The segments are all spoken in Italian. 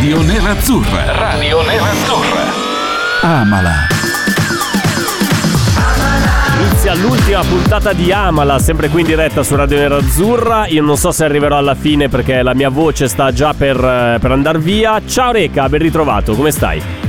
Radio Nerazzurra. Radio Nerazzurra. Amala. Inizia l'ultima puntata di Amala, sempre qui in diretta su Radio Nerazzurra. Io non so se arriverò alla fine perché la mia voce sta già per, eh, per andare via. Ciao Reca, ben ritrovato, come stai?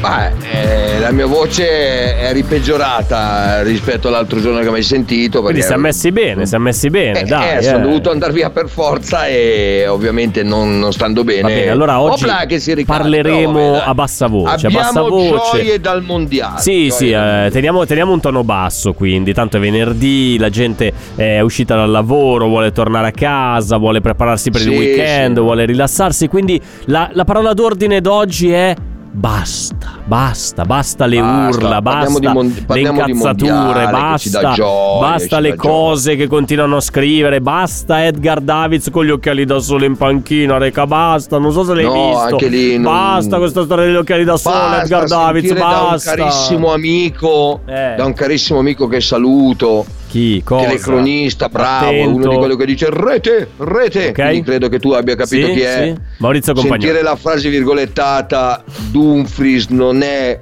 Beh, eh, la mia voce è ripeggiorata rispetto all'altro giorno che mi hai sentito. Quindi perché- siamo messi bene, siamo messi bene, Eh, dai. eh, sono eh. dovuto andare via per forza e ovviamente non, non stando bene. Va bene, allora oggi Opla si ricarica, parleremo vabbè, a bassa voce. a Abbiamo bassa voce. gioie dal mondiale. Sì, gioie sì, eh, teniamo, teniamo un tono basso quindi, tanto è venerdì, la gente è uscita dal lavoro, vuole tornare a casa, vuole prepararsi per il Sì, weekend, sì. vuole rilassarsi, quindi la, la parola d'ordine d'oggi è basta, basta, basta le Basta, urla, basta mon- le incazzature, basta, gioia, basta le cose che continuano a scrivere, basta Edgar Davids con gli occhiali da sole in panchina, reca, basta, non so se l'hai No, visto, anche lì non- basta questa storia degli occhiali da sole, Basta Edgar Davids, sentire da un basta. carissimo amico, Eh. da un carissimo amico che saluto, Chi? Cosa? telecronista, bravo, Attento. uno di quelli che dice rete, rete. Ok. Quindi credo che tu abbia capito Sì, chi è. sì. Maurizio Compagnoni. Sentire la frase virgolettata Dumfries non è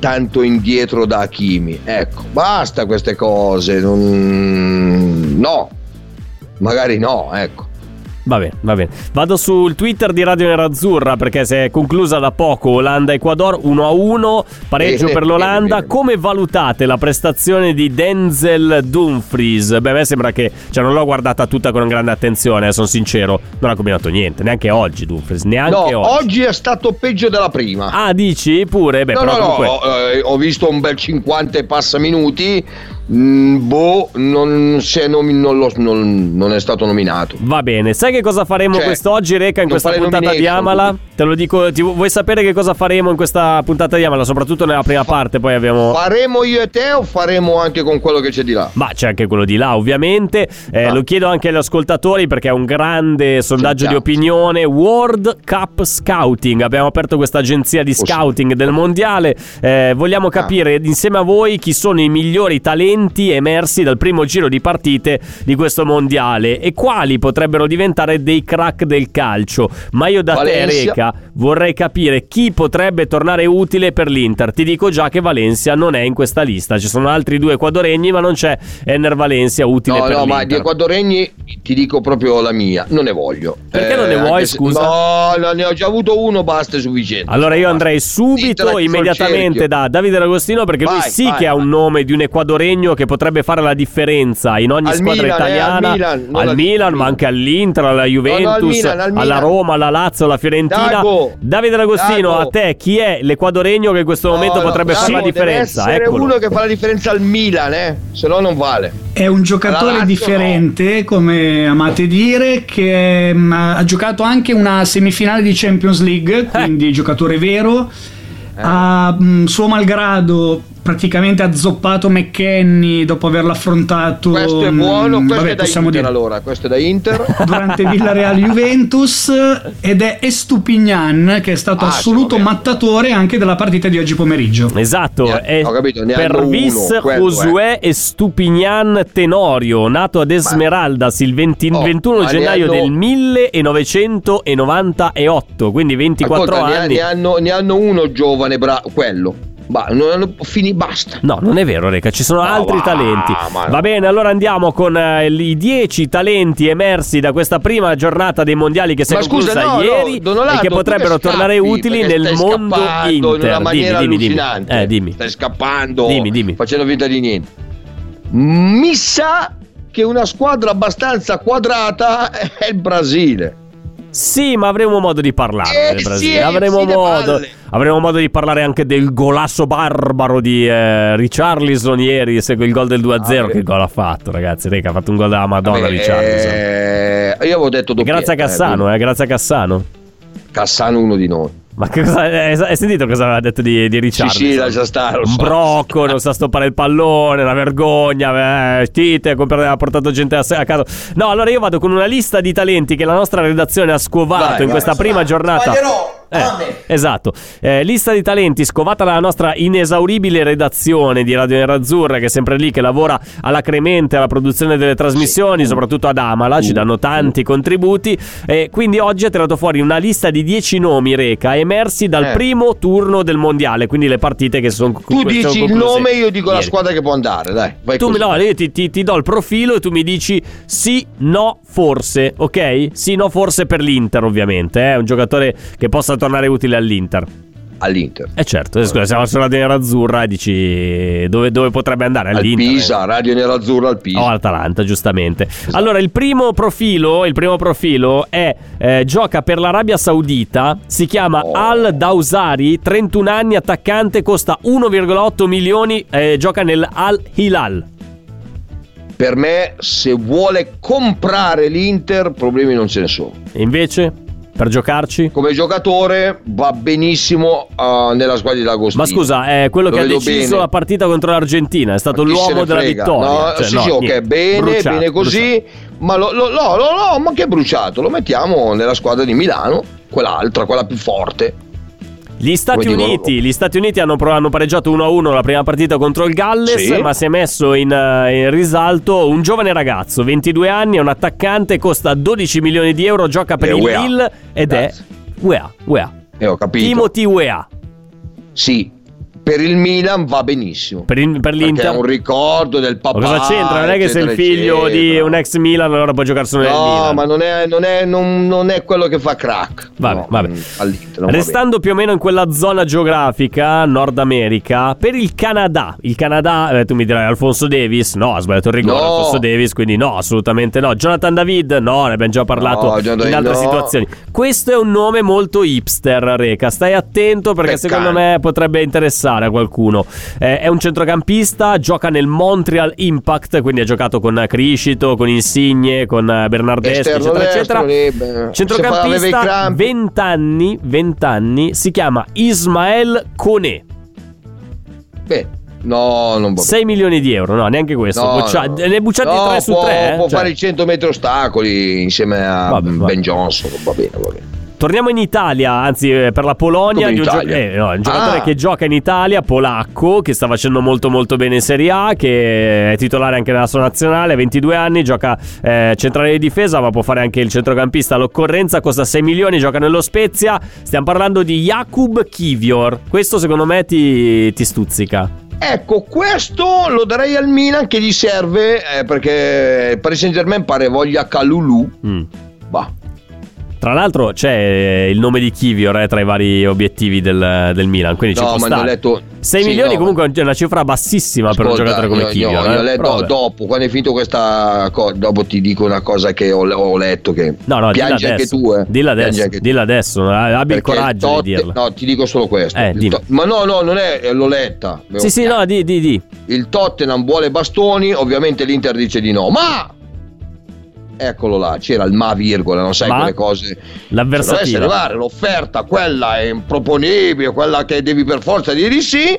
tanto indietro da Hakimi. Ecco, basta queste cose. non- No, magari no, ecco. Va bene, va bene. Vado sul Twitter di Radio Nerazzurra perché si è conclusa da poco Olanda-Ecuador 1-1, pareggio Bene, per l'Olanda. bene, bene. Come valutate la prestazione di Denzel Dumfries? Beh, a me sembra che, cioè non l'ho guardata tutta con grande attenzione, eh, sono sincero, non ha combinato niente, neanche oggi Dumfries, neanche No, oggi. oggi è stato peggio della prima. Ah, dici? Pure? Beh, no, però no, no, comunque... ho, eh, ho visto un bel 50 e passa minuti. Mm, boh, non, nomi- non lo- non- non è stato nominato. Va bene, sai che cosa faremo Cioè, quest'oggi, Reca, in questa puntata di. Amala? Te lo dico, ti- vuoi sapere che cosa faremo in questa puntata di Amala? Soprattutto nella prima parte, poi abbiamo... Faremo io e te o faremo anche con quello che c'è di là? Ma c'è anche quello di là, ovviamente. Eh, Ah. Lo chiedo anche agli ascoltatori perché è un grande sondaggio di Sentiamo. opinione. World Cup Scouting. Abbiamo aperto questa agenzia di Oh, sì. scouting del mondiale. Eh, vogliamo capire insieme a voi chi sono i migliori talenti emersi dal primo giro di partite di questo mondiale e quali potrebbero diventare dei crack del calcio. Ma io da Valencia. te, Reca, vorrei capire chi potrebbe tornare utile per l'Inter. Ti dico già che Valencia non è in questa lista. Ci sono altri due equadoregni, ma non c'è Enner Valencia utile No, per no, l'Inter. ma di equadoregni ti dico proprio la mia, non ne voglio. Eh, Perché non ne vuoi, anche se- scusa? No, no, ne ho già avuto uno, basta, è sufficiente. Allora io andrei subito, immediatamente da Davide D'Agostino perché lui Vai, sì vai, che ha un vai. nome di un equadoregno che potrebbe fare la differenza in ogni Al squadra Milan, eh, al italiana, Milan, al al Milan, ma anche all'Inter, alla Juventus, Milan, al alla Milan. Roma, alla Lazio, alla Fiorentina. Dago, Davide D'Agostino, Dago. a te chi è l'equadoregno che in questo momento No, no, potrebbe fare la bravo, differenza? Deve essere Eccolo. uno che fa la differenza al Milan, eh? Se no non vale. È un giocatore La Lazio differente, come amate dire, che mm, ha giocato anche una semifinale di Champions Eh. League, quindi giocatore vero. Ha mm, suo malgrado praticamente ha zoppato McKenny dopo averlo affrontato. Questo è buono, mm, questo vabbè, è da possiamo Inter dire allora, questo è da Inter. durante Villarreal Juventus ed è Estupignan che è stato Ah, assoluto mattatore anche della partita di oggi pomeriggio. Esatto, Ne è ho capito, ne hanno Pervis Josué Estupignan Tenorio, nato ad Esmeraldas il 20 Oh, 21 ma ne gennaio hanno- del 1998, quindi 24 Ascolta, anni. ne hanno, ne hanno uno giovane, bravo, quello. Ma non fini, basta. No, non è vero, Reca, ci sono Ma altri va, talenti. ma no. Va bene, allora andiamo con eh, i 10 talenti emersi da questa prima giornata dei mondiali che si è Ma conclusa no, no, ieri Orlando, e che potrebbero che tornare scappi, utili nel mondo scappando in Inter. una maniera dimmi, dimmi, dimmi. Eh, dimmi. Stai scappando. Dimmi, dimmi. Facendo finta di niente. Mi sa che una squadra abbastanza quadrata è il Brasile. Sì, ma avremo modo di parlare Eh, del sì, Brasile. eh, avremo, sì, modo, avremo modo di parlare anche del golasso barbaro di eh, Richarlison ieri. Segue il gol del 2-0. Ah, che gol ha fatto, ragazzi? Reca, ha fatto un gol della Madonna Vabbè, Richarlison. eh, io avevo detto doppietta, grazie a Cassano, quindi eh, grazie a Cassano. Cassano uno di noi. Ma che cosa, hai, hai sentito cosa aveva detto di, di Ricciardo? Sì, sì, lascia stare. Un so. brocco, non sa stoppare il pallone, una vergogna. Eh, Tite ha portato gente a, a casa. No, allora io vado con una lista di talenti che la nostra redazione ha scovato Vai, in vai, questa prima giornata. Eh, esatto, Eh, lista di talenti scovata dalla nostra inesauribile redazione di Radio Nerazzurra, che è sempre lì, che lavora alacremente alla produzione delle trasmissioni, soprattutto ad Amala, ci danno tanti contributi. E quindi oggi ha tirato fuori una lista di 10 nomi, Reca, emersi dal Eh. primo turno del mondiale, quindi le partite che sono Tu dici il nome, io dico la ieri. squadra che può andare, dai. Vai Tu mi, così. no, io ti, ti- ti do il profilo e tu mi dici sì, no, forse, ok? Sì, no, forse per l'Inter, ovviamente. È un giocatore che possa tornare utile all'Inter. All'Inter. Eh certo, scusa, siamo sulla Nera Azzurra e dici dove, dove potrebbe andare? Al All'Inter. Pisa, Radio Nerazzurra al Pisa. O Atalanta, giustamente. Esatto. Allora, il primo profilo, il primo profilo è eh, gioca per l'Arabia Saudita, si chiama Oh. Al Dausari, 31 anni, attaccante, costa 1,8 milioni, eh, gioca nel Al Hilal. Per me, se vuole comprare l'Inter, problemi non ce ne sono. E invece, per giocarci? Come giocatore va benissimo ah, nella squadra di D'Agostino. Ma scusa, è quello Lo che ha deciso bene. la partita contro l'Argentina, è stato l'uomo della vittoria. No, Cioè, sì, no, sì, ok, bene, Bruciato, bene così. Ma lo, lo, no, no, no, ma che bruciato? Lo mettiamo nella squadra di Milano, quell'altra, quella più forte. Gli Stati Uniti, gli Stati Uniti hanno, hanno pareggiato 1-1 la prima partita contro il Galles, Sì. ma si è messo in, eh, in risalto un giovane ragazzo, 22 anni, è un attaccante, costa 12 milioni di euro, gioca per E il UEA. Lille ed Grazie. è UEA, UEA. E ho capito. Timothy UEA. Sì, per il Milan va benissimo. Per, il- per Perché l'Inter. è un ricordo del papà. Ma cosa c'entra? Non è che sei il eccetera, figlio di eccetera. un ex Milan, allora puoi giocare solo nel No, Milan. ma non è, non, è, non- non è quello che fa crack. Vabbè, No, vabbè. mm, non va Restando più o meno in quella zona geografica, Nord America, per il Canada. Il Canada, eh, tu mi dirai Alfonso Davis? No, ha sbagliato il rigore No. Alfonso Davis, quindi no, assolutamente no. Jonathan David? No, ne abbiamo già parlato No, in altre no. situazioni. Questo è un nome molto hipster, Reca. Stai attento perché Peccato. secondo me potrebbe interessare a qualcuno. Eh, è un centrocampista, gioca nel Montreal Impact, quindi ha giocato con Criscito, con Insigne, con eh, Bernardeschi, eccetera, eccetera. Centrocampista, crampi. 20 anni, 20 anni, si chiama Ismael Kone. Beh, no, non va 6 milioni di euro, no, neanche questo. No, Boccia- no. Ne bucciati No, 3 su può, 3. Può fare i 100 metri ostacoli insieme a Vabbè, Ben vabbè. Johnson. Va bene, va bene. Torniamo in Italia, anzi eh, per la Polonia, di un, gio- eh, no, un giocatore Ah. che gioca in Italia, polacco, che sta facendo molto molto bene in Serie A, che è titolare anche nella sua nazionale, 22 anni, gioca eh, centrale di difesa, ma può fare anche il centrocampista all'occorrenza, costa 6 milioni, gioca nello Spezia. Stiamo parlando di Jakub Kivior. Questo secondo me ti, ti stuzzica. Ecco, questo lo darei al Milan che gli serve eh, perché il Paris Saint Germain pare voglia Calulu. Mm. Bah, Tra l'altro c'è eh, il nome di Kivior eh, tra i vari obiettivi del, del Milan, quindi ci no, può ma ne ho stare. letto 6 sì, milioni no, comunque è una cifra bassissima per un Ascolta, giocatore come io- Kivior. io- eh. letto dopo, quando è finito questa cosa, dopo ti dico una cosa che ho, ho letto che No, no, piangi anche adesso. tu, eh. Dilla adesso, anche dilla adesso, eh, abbi il coraggio Totte- di dirlo. No, ti dico solo questo. Eh. To- ma no, no, non è, l'ho letta. Sì, sì, no, di, di, di. Il Tottenham vuole bastoni, ovviamente l'Inter dice di no. Ma eccolo là, c'era il ma virgola, non sai Ma? quelle cose. L'avversativa. Se dovesse arrivare l'offerta, quella è improponibile, quella che devi per forza dire di sì.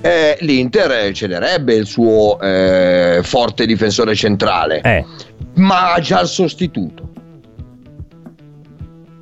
eh, L'Inter cederebbe il suo eh, forte difensore centrale, Eh, ma ha già il sostituto.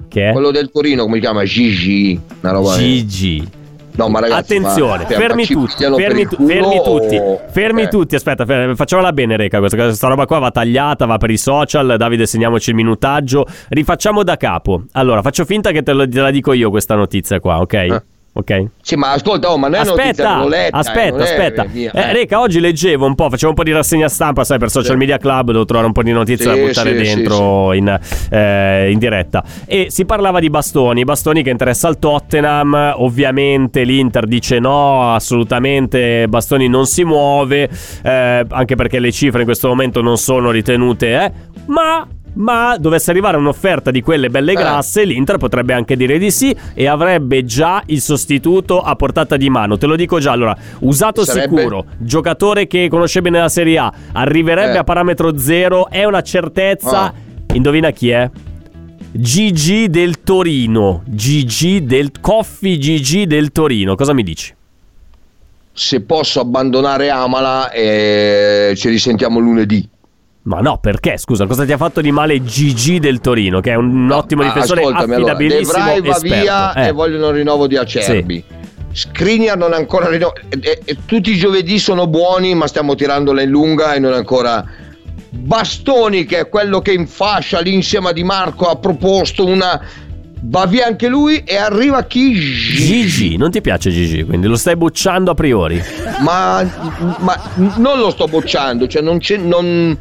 che è? Quello del Torino, come si chiama? Gigi. Una roba GG. No, ma ragazzi, Attenzione, ma- fermi ma tutti, fermi, tu- fermi tutti, o- fermi eh. tutti, aspetta, fer- facciamola bene Reca, questa, questa roba qua va tagliata, va per i social, Davide segniamoci il minutaggio, rifacciamo da capo. Allora, faccio finta che te, lo- te la dico io questa notizia qua, ok? Eh. Ok? Sì, ma ascolta, oh, ma è notizia, Aspetta, letta, eh, aspetta, è aspetta. mia, Eh, eh. Reca, oggi leggevo un po', facevo un po' di rassegna stampa, sai, per Social Sì. Media Club, devo trovare un po' di notizie Sì, da buttare sì, dentro In, eh, in diretta. E si parlava di bastoni, bastoni che interessa al Tottenham, ovviamente l'Inter dice no, assolutamente Bastoni non si muove, eh, anche perché le cifre in questo momento non sono ritenute, eh, ma... Ma dovesse arrivare un'offerta di quelle belle Eh. grasse, l'Inter potrebbe anche dire di sì e avrebbe già il sostituto a portata di mano. Te lo dico già, allora, usato Sarebbe- sicuro, giocatore che conosce bene la Serie A, arriverebbe Eh. a parametro zero, è una certezza. Ah. Indovina chi è? GG del Torino. GG del Coffee GG del Torino. Cosa mi dici? Se posso abbandonare Amala, eh, ci risentiamo lunedì. Ma no, perché? Scusa, cosa ti ha fatto di male GG del Torino, che è un ottimo Ma difensore affidabilissimo allora, De va via Eh. e vogliono rinnovo di Acerbi. Skriniar non è ancora rinnovato. tutti i giovedì sono buoni, ma stiamo tirandola in lunga e non è ancora. Bastoni, che è quello che in fascia lì insieme a Di Marco ha proposto una. Va via anche lui e arriva chi? GG, non ti piace GG, quindi lo stai bocciando a priori. Ma, ma non lo sto bocciando, cioè non c'è. Non,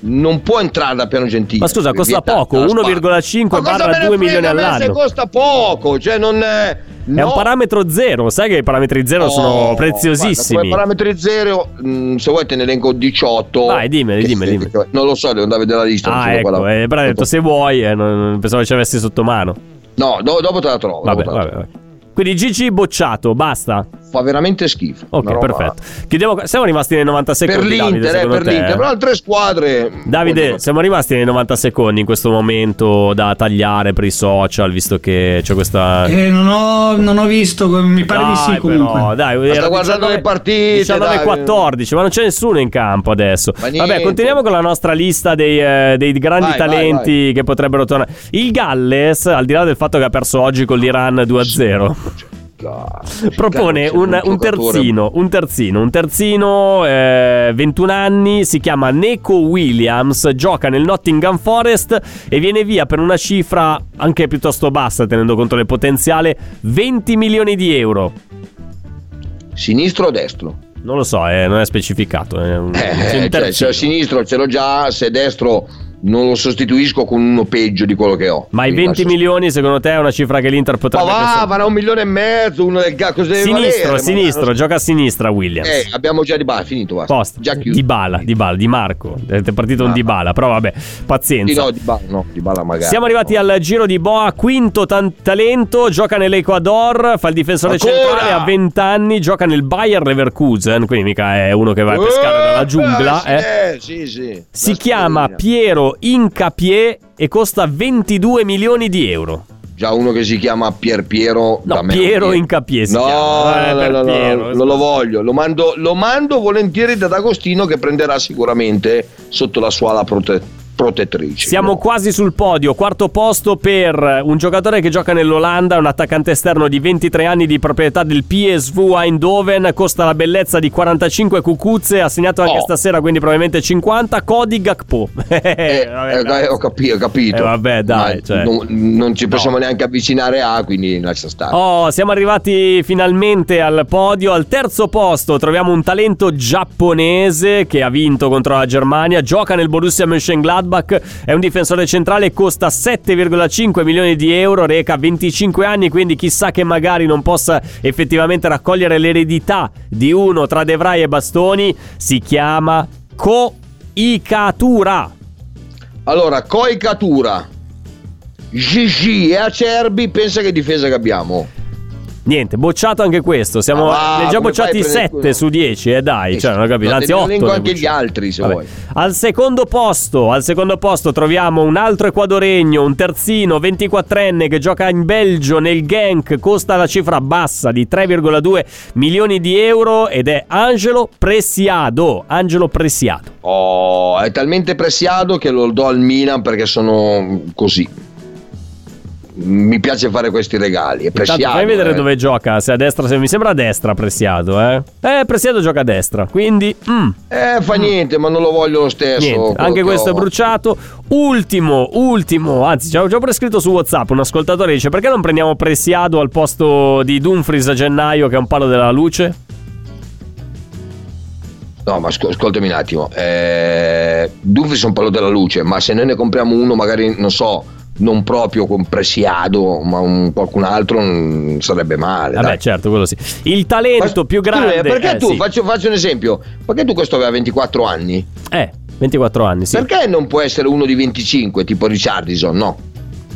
non può entrare da piano gentile. Ma scusa, costa poco, dalla Spagna. 1,5 Ma cosa barra me ne 2 frega milioni all'anno. Se costa poco, cioè non è. È un parametro zero, sai che i parametri zero sono preziosissimi. Come parametri zero, mh, se vuoi te ne elenco 18. Vai, dimmeli, Che- dimmeli, dimmeli. Non lo so, devo andare a vedere la lista. Ah, ecco, eh, però hai detto se vuoi, eh, non, pensavo ci avessi sotto mano. No, do- dopo te la trovo. Vabbè, vabbè, vabbè. Quindi GG bocciato, basta. Fa veramente schifo. Ok, perfetto. Chiudiamo, siamo rimasti nei 90 Per secondi. Davide, l'Inter, eh, secondo per te, l'Inter, eh? però altre squadre. Davide, Oddio. siamo rimasti nei 90 secondi in questo momento da tagliare per i social, visto che c'è questa. Eh, non, ho, non ho visto, mi pare di sì Dai, comunque. però, dai, sta era guardando 19 le partite, 19 dai. 14, ma non c'è nessuno in campo adesso. Ma Vabbè, continuiamo con la nostra lista dei, eh, dei grandi Vai, vai, talenti che potrebbero tornare. Il Galles, al di là del fatto che ha perso oggi con l'Iran 2-0. Propone cazzo, un, un terzino, un terzino, un terzino, eh, 21 anni, si chiama Neko Williams, gioca nel Nottingham Forest e viene via per una cifra anche piuttosto bassa tenendo conto del potenziale, 20 milioni di euro. Sinistro o destro? Non lo so, eh, non è specificato. È un, Eh, un cioè, terzino. se a sinistro ce l'ho già, se destro non lo sostituisco con uno peggio di quello che ho. Ma i Quindi 20 lascio- milioni secondo te è una cifra che l'Inter Ma potrebbe va, pensare? varrà un milione e mezzo, uno del deve Sinistro, valere, ma- sinistro, gioca a sinistra Williams. Eh, abbiamo già di base, finito, basta. Post, Già chiuso. di Bala, di Bala, di Marco. È partito un Ah. di Bala, però vabbè, Sì, pazienza. no, di bala, no, di bala magari. Siamo arrivati al giro di Boa, quinto tan- talento, gioca nell'Ecuador, fa il difensore Ancora? centrale a 20 anni, gioca nel Bayer Leverkusen, quindi mica è uno che va a pescare Eh, dalla giungla. eh, eh. sì, sì. Si chiama spadina. Piero Incapié e costa 22 milioni di euro. Già uno che si chiama Pier Piero. No, da me Piero. Incapié si no, chiama. Eh, no, per no, no, Piero. non lo voglio. Lo mando, lo mando volentieri da D'Agostino che prenderà sicuramente sotto la sua ala prote- protettrice. Siamo No. quasi sul podio, quarto posto per un giocatore che gioca nell'Olanda, un attaccante esterno di 23 anni di proprietà del PSV Eindhoven, costa la bellezza di 45 cucuzze, ha segnato anche Oh. stasera, quindi probabilmente 50, Cody Gakpo. Eh, Vabbè, eh, ho, capi- ho capito. Eh, vabbè, dai, cioè. non, non ci possiamo neanche avvicinare a, quindi lascia stare. Oh, siamo arrivati finalmente al podio. Al terzo posto troviamo un talento giapponese che ha vinto contro la Germania. Gioca nel Borussia Mönchengladbach. È un difensore centrale, costa 7,5 milioni di euro. Reca 25 anni, quindi chissà che magari non possa effettivamente raccogliere l'eredità di uno tra De Vrij e Bastoni. Si chiama Ko Ikatura. Allora, Coicatura, Gigi e Acerbi, pensa che difesa che abbiamo. Niente, bocciato anche questo. Siamo ne già bocciati fai a prendere 7 su 10, eh dai, Eh cioè, non ho capito, no, anzi te ne 8. elenco anche gli altri, se vuoi. Al secondo posto, al secondo posto troviamo un altro equadoregno, un terzino 24enne che gioca in Belgio nel Genk, costa la cifra bassa di 3,2 milioni di euro ed è Angelo Presiado. Angelo Presiado. Oh, è talmente pressiato che lo do al Milan perché sono così. Mi piace fare questi regali. È Intanto pressiato. fai vedere eh. dove gioca, se a destra, se mi sembra a destra Presiado, eh. Eh, Presiado gioca a destra, quindi mm, Eh, fa niente, ma non lo voglio lo stesso. Niente, anche che questo è ho. bruciato. Ultimo, ultimo, anzi, ci ho già prescritto su WhatsApp. Un ascoltatore dice: Perché non prendiamo Presiado al posto di Dumfries a gennaio, che è un palo della luce? No, ma ascol- ascoltami un attimo. Eh, Dumfries è un palo della luce, ma se noi ne compriamo uno, magari non so, non proprio con Presiado, ma un, qualcun altro, non sarebbe male. Vabbè, dai. certo, quello sì. Il talento Ma- più grande. Perché eh, tu, sì. faccio, faccio un esempio, perché tu questo aveva 24 anni? Eh, 24 anni, sì. Perché non può essere uno di 25, tipo Richardison? No.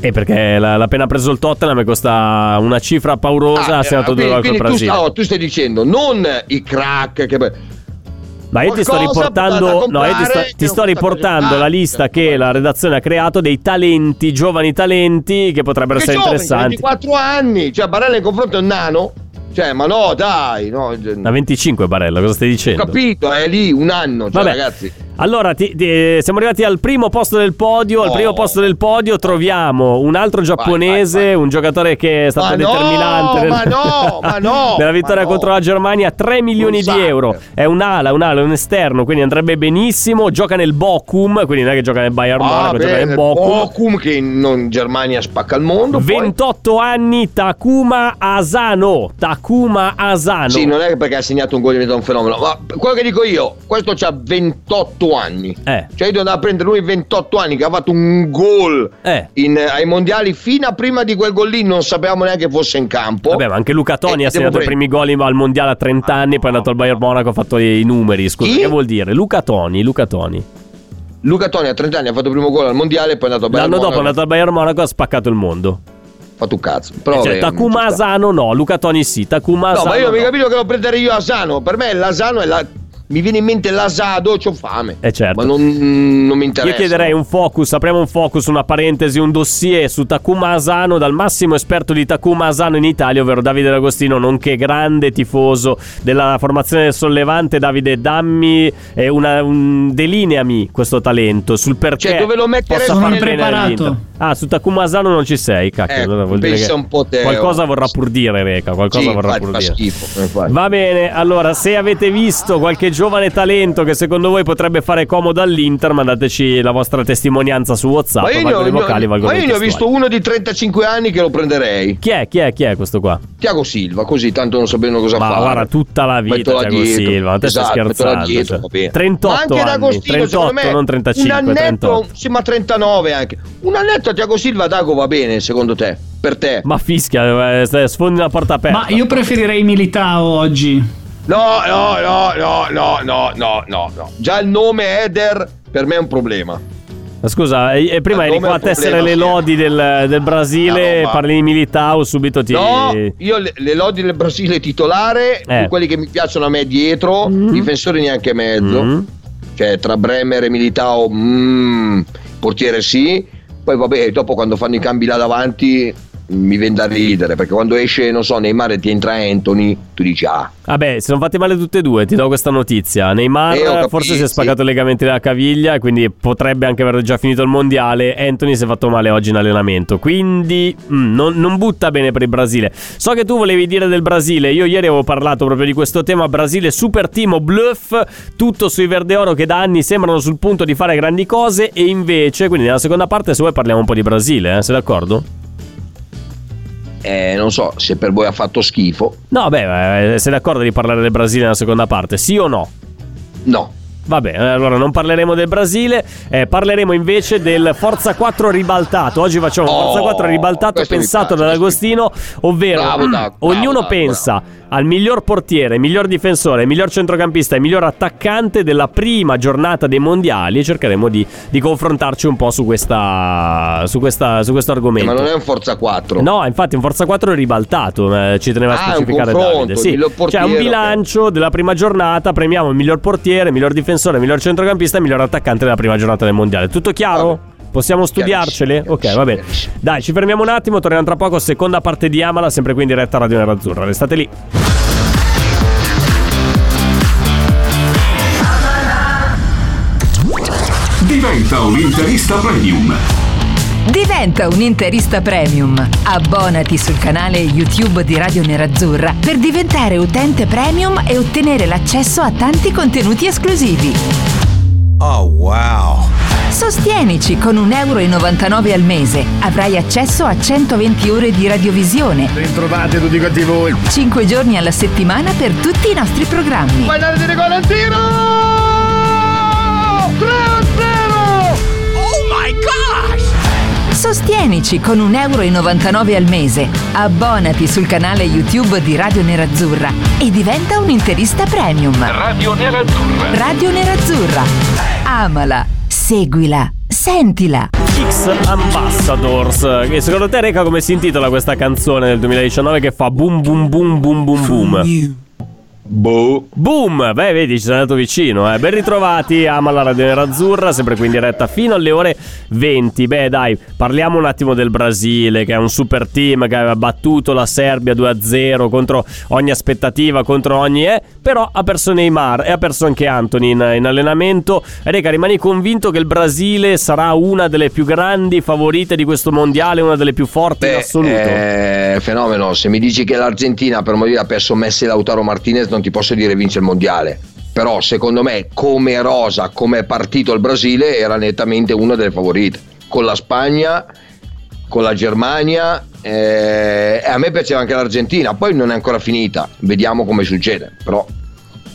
E perché l'ha appena preso il Tottenham e costa una cifra paurosa. Ah, ha segnato eh, due gol col tu, Brasile. sta- oh, tu stai dicendo non i crack che Ma io ti sto da riportando, no, io ti sto, ti sto riportando la lista che la redazione ha creato dei talenti, giovani talenti che potrebbero Che essere giovani, interessanti. 24 anni, cioè Barella in confronto è un nano? Cioè, ma no, dai, no. A 25 Barella, cosa stai Ho dicendo? capito, è lì un anno, cioè, Vabbè. ragazzi. Allora, ti- ti- siamo arrivati al primo posto del podio. Al Oh. primo posto del podio troviamo un altro giapponese, vai, vai. un giocatore che è stato Ma no, determinante nel- ma no, ma no, nella vittoria no. contro la Germania. 3 milioni di sacco. euro. È un ala, un ala, un esterno, quindi andrebbe benissimo. Gioca nel Bochum, quindi non è che gioca nel Bayern Ah, Monaco, gioca nel Bochum. Bochum che in Germania spacca il mondo. poi- 28 anni, Takuma Asano. Takuma Asano. Sì, non è perché ha segnato un gol diventa un fenomeno, ma quello che dico io, questo ha 28 anni. Eh. Cioè io devo andare a prendere lui 28 anni che ha fatto un gol Eh. in- ai mondiali fino a prima di quel gol lì non sapevamo neanche fosse in campo. Vabbè, ma anche Luca Toni Eh, ha segnato i primi gol al mondiale a 30 anni, poi è andato al Bayern Monaco, ha fatto i numeri. Scusa, Chi? che vuol dire? Luca Toni, Luca Toni. Luca Toni a 30 anni ha fatto il primo gol al mondiale e poi è andato a Bayern L'anno dopo è Monaco, andato al Bayern Monaco e ha spaccato il mondo. fatto un cazzo. Però, cioè, vabbè, Takuma. Asano no, Luca Toni sì, Takuma No, ma io mi no. capito che lo prenderei io Asano. Per me l'Asano è la. Mi viene in mente l'asado, c'ho fame. Eh, certo. Ma non, non mi interessa. Io chiederei un focus, apriamo un focus, una parentesi, un dossier su Takuma Asano dal massimo esperto di Takuma Asano in Italia, ovvero Davide D'Agostino, nonché grande tifoso della formazione del Sollevante. Davide, dammi eh, una, un- delineami questo talento sul perché Cioè, dove lo possa far bene preparato. all'Inter. Ah, su Takuma Asano non ci sei, cacchio. Ecco, allora vuol dire che un po' te, qualcosa vorrà pur dire, Reca, qualcosa Sì, vorrà infatti, pur fa dire. schifo. infatti. Va bene, allora se avete visto qualche giovane talento che secondo voi potrebbe fare comodo all'Inter, mandateci la vostra testimonianza su WhatsApp. Ma io, ne ho, vocali, ma io ne ho visto uno di 35 anni che lo prenderei. Chi è? Chi è? Chi è questo qua? Tiago Silva, così tanto non sapendo cosa Ma fare. guarda, tutta la vita Thiago dietro. Silva, ma te stai Esatto, mettola scherzando, dietro, cioè. va bene. 38 ma anche anni, D'Agostino, 38, secondo me, non 35, un annetto, 38. sì, ma 39 anche. Un annetto a Tiago Silva Dago va bene, secondo te? Per te? Ma fischia, eh, sfondi una porta aperta. Ma io preferirei Militao oggi. No, no, no, no, no, no, no, no, no. Già il nome Eder per me è un problema. Ma Scusa, eh, prima Ma eri qua a tessere le lodi del, del Brasile, No, ma- parli di Militao, subito ti... No, io le, le lodi del Brasile titolare, Eh. quelli che mi piacciono a me dietro, Mhm. difensori neanche mezzo. Mm. Cioè, tra Bremer e Militao, mm, portiere sì. Poi vabbè, dopo quando fanno i cambi là davanti mi viene da ridere, perché quando esce, non so, Neymar e ti entra Anthony, tu dici ah, Vabbè, si sono fatti male tutte e due, ti do questa notizia. Neymar Eh, capito, forse si è sì. spaccato i legamenti della caviglia, quindi potrebbe anche aver già finito il mondiale. Anthony si è fatto male oggi in allenamento, quindi mm, non, non butta bene per il Brasile. So che tu volevi dire del Brasile, io ieri avevo parlato proprio di questo tema. Brasile super team bluff, tutto sui verde oro che da anni sembrano sul punto di fare grandi cose e invece, quindi nella seconda parte se vuoi parliamo un po' di Brasile, eh? sei d'accordo? Eh, non so se per voi ha fatto schifo. No, beh, eh, sei d'accordo di parlare del Brasile nella seconda parte, sì o no? No. Vabbè, allora non parleremo del Brasile, eh, parleremo invece del Forza 4 ribaltato. Oggi facciamo un Oh, Forza 4 ribaltato pensato piace, dall'Agostino, ovvero Bravo, Dago, ognuno bravo, pensa al miglior portiere, miglior difensore, miglior centrocampista e miglior attaccante della prima giornata dei mondiali e cercheremo di, di confrontarci un po' su, questa, su, questa, su questo Eh, argomento. ma non è un Forza 4. No, infatti un Forza 4 è ribaltato, eh, ci teneva a Ah, è specificare confronto, Davide. Sì, cioè un bilancio della prima giornata, premiamo il miglior portiere, il miglior difensore, il miglior centrocampista e miglior attaccante della prima giornata del mondiale. Tutto chiaro? Possiamo studiarcele? Ok, va bene. Dai, ci fermiamo un attimo, torniamo tra poco, seconda parte di Amala, sempre qui in diretta a Radio Nerazzurra. Restate lì. Diventa un interista premium. Diventa un interista premium. Abbonati sul canale YouTube di Radio Nerazzurra per diventare utente premium e ottenere l'accesso a tanti contenuti esclusivi. Oh wow. Sostienici con 1,99 euro al mese. Avrai accesso a 120 ore di radiovisione, Ritrovate tutti quanti voi. 5 giorni alla settimana per tutti i nostri programmi. Puoi andare di regalo al tiro! 3 a 0! Sostienici con 1,99 euro al mese. Abbonati sul canale YouTube di Radio Nerazzurra e diventa un interista premium. Radio Nerazzurra. Radio Nerazzurra. Amala, seguila, sentila. X Ambassadors. Che secondo te, Reca, come si intitola questa canzone del 2019 che fa boom boom boom boom boom boom? Boh. Boom! Beh, vedi, ci sei andato vicino. Eh. Ben ritrovati, ama la Radio Nerazzurra, sempre qui in diretta fino alle ore 20. Beh, dai, parliamo un attimo del Brasile, che è un super team che aveva battuto la Serbia 2-0 contro ogni aspettativa, contro ogni eh, però ha perso Neymar e ha perso anche Anthony in, in allenamento. Reca, rimani convinto che il Brasile sarà una delle più grandi favorite di questo mondiale, una delle più forti in Beh, assoluto? eh, fenomeno. Se mi dici che l'Argentina per morire ha perso Messi e Lautaro Martinez, non ti posso dire vince il mondiale. Però secondo me, come rosa, come è partito il Brasile, era nettamente una delle favorite. Con la Spagna, con la Germania, eh, e a me piaceva anche l'Argentina. Poi non è ancora finita, vediamo come succede. Però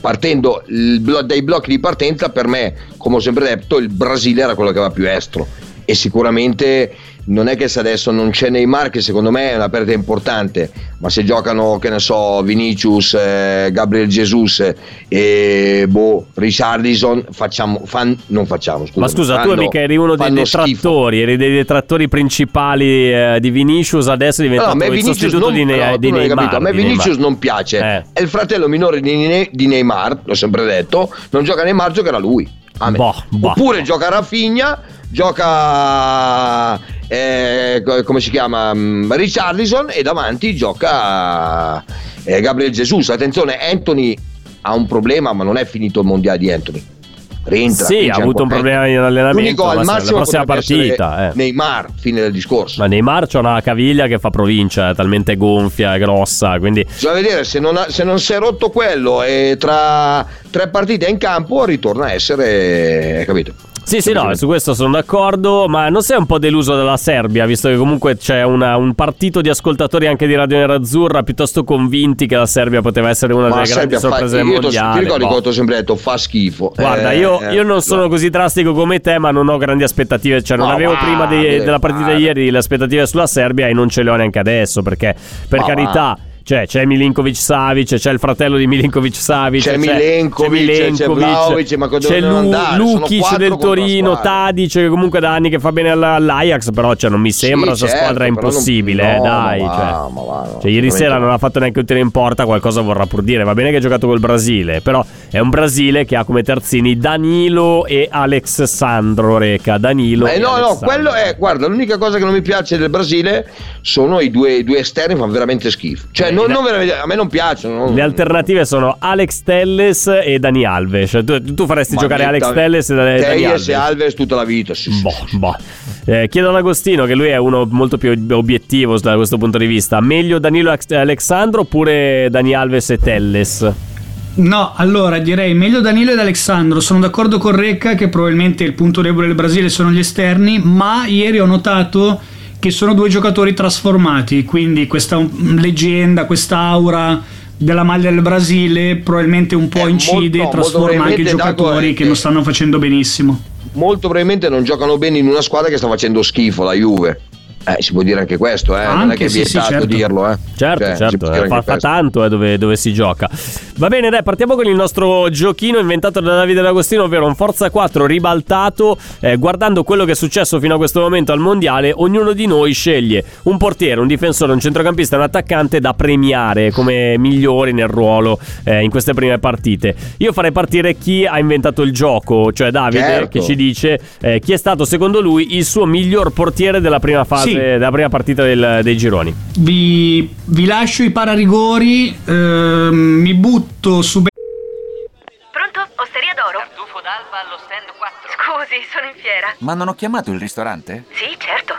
partendo dai blocchi di partenza, per me, come ho sempre detto, il Brasile era quello che aveva più estro. E sicuramente non è che se adesso non c'è Neymar, che secondo me è una perdita importante, ma se giocano, che ne so, Vinicius, eh, Gabriel Jesus e boh, Richardison, facciamo, fan, non facciamo, scusa. Ma scusa, tu mica eri uno dei detrattori, eri dei detrattori principali eh, di Vinicius, adesso è No, diventato me il Vinicius sostituto non, di, Ne- no, di Neymar. capito, a me Vinicius Neymar. non piace, Eh. è il fratello minore di, Ne- di Neymar, l'ho sempre detto, non gioca Neymar, giocherà lui. Boh, boh. Oppure gioca Rafinha, gioca eh, co- come si chiama Mm, Richarlison e davanti gioca eh, Gabriel Jesus. Attenzione, Anthony ha un problema, ma non è finito il mondiale di Anthony. Rientra, Sì, ha avuto un problema in allenamento, L'unico al se- la massimo prossima partita, eh. Neymar, fine del discorso. Ma Neymar c'ha una caviglia che fa provincia, è talmente gonfia e grossa, quindi Bisogna vedere se non, ha- se non si è rotto quello e tra tre partite in campo ritorna a essere, capito? Sì, sì, no, su questo sono d'accordo, ma non sei un po' deluso dalla Serbia, visto che comunque c'è una- un partito di ascoltatori anche di Radio Nerazzurra piuttosto convinti che la Serbia poteva essere una Ma delle grandi Serbia fa, sorprese del io t'ho- mondiale. ti ricordi boh. ho sempre detto fa schifo. Guarda, Eh, io, eh, io non sono no. così drastico come te, ma non ho grandi aspettative. Cioè, non Ma avevo va, prima di- della partita di ieri le aspettative sulla Serbia e non ce le ho neanche adesso. Perché, per Ma carità. Cioè, c'è Milinkovic Savic, c'è il fratello di Milinkovic Savic, C'è Milenkovic, c'è Vlahovic, ma cosa c'è Lu- Lukic del Torino. Tadic, che comunque da anni che fa bene alla- all'Ajax, però cioè, non mi sembra Sì, questa certo, squadra però non- impossibile, eh, no, dai. ma cioè. ma va, no, Cioè, ieri sera no. non ha fatto neanche un tiro in porta, qualcosa vorrà pur dire. Va bene che ha giocato col Brasile, però è un Brasile che ha come terzini Danilo e Alex Sandro Reca. Danilo Eh, e no, no, Alessandro. quello è, guarda, l'unica cosa che non mi piace del Brasile sono i due, i due esterni, fanno veramente schifo. Cioè, Eh, non, non veramente- a me non piacciono. non- Le alternative sono Alex Telles e Dani Alves. Cioè, tu, tu faresti Ma giocare Alex Telles e Da- Dani Telles Alves. e Alves tutta la vita. Sì, sì. Boh, boh. Eh, chiedo ad Agostino, che lui è uno molto più obiettivo da questo punto di vista. Meglio Danilo e Alexandro oppure Dani Alves e Telles? No, allora direi meglio Danilo ed Alessandro. Sono d'accordo con Recca che probabilmente il punto debole del Brasile sono gli esterni, ma ieri ho notato che sono due giocatori trasformati, quindi questa leggenda, questa aura della maglia del Brasile probabilmente un po' Eh, incide molto- e trasforma molto anche i giocatori che non stanno facendo benissimo. Molto probabilmente non giocano bene in una squadra che sta facendo schifo, la Juve. Eh, si può dire anche questo, eh. non è Anche, che è sì, sì, vietato certo. dirlo, eh. Certo, Cioè, certo, eh, fa, anche fa tanto eh, dove, dove si gioca. Va bene, dai, partiamo con il nostro giochino inventato da Davide D'Agostino, ovvero un Forza 4 ribaltato. Eh, guardando quello che è successo fino a questo momento al mondiale, ognuno di noi sceglie un portiere, un difensore, un centrocampista e un attaccante da premiare come migliori nel ruolo eh, in queste prime partite. Io farei partire chi ha inventato il gioco, cioè Davide, Certo. che ci dice eh, chi è stato secondo lui il suo miglior portiere della prima fase, Sì. Della prima partita del- dei gironi. Vi, vi lascio i pararigori, ehm, mi butto su Pronto? Osteria d'oro? Tartufo d'alba allo stand 4. Scusi, sono in fiera. Ma non ho chiamato il ristorante? Sì, certo.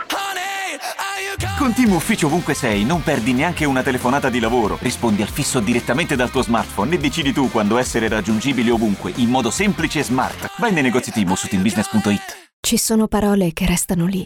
Con Team Ufficio ovunque sei, non perdi neanche una telefonata di lavoro. Rispondi al fisso direttamente dal tuo smartphone e decidi tu quando essere raggiungibile ovunque, in modo semplice e smart. Vai nei negozi Team su teambusiness.it. Ci sono parole che restano lì,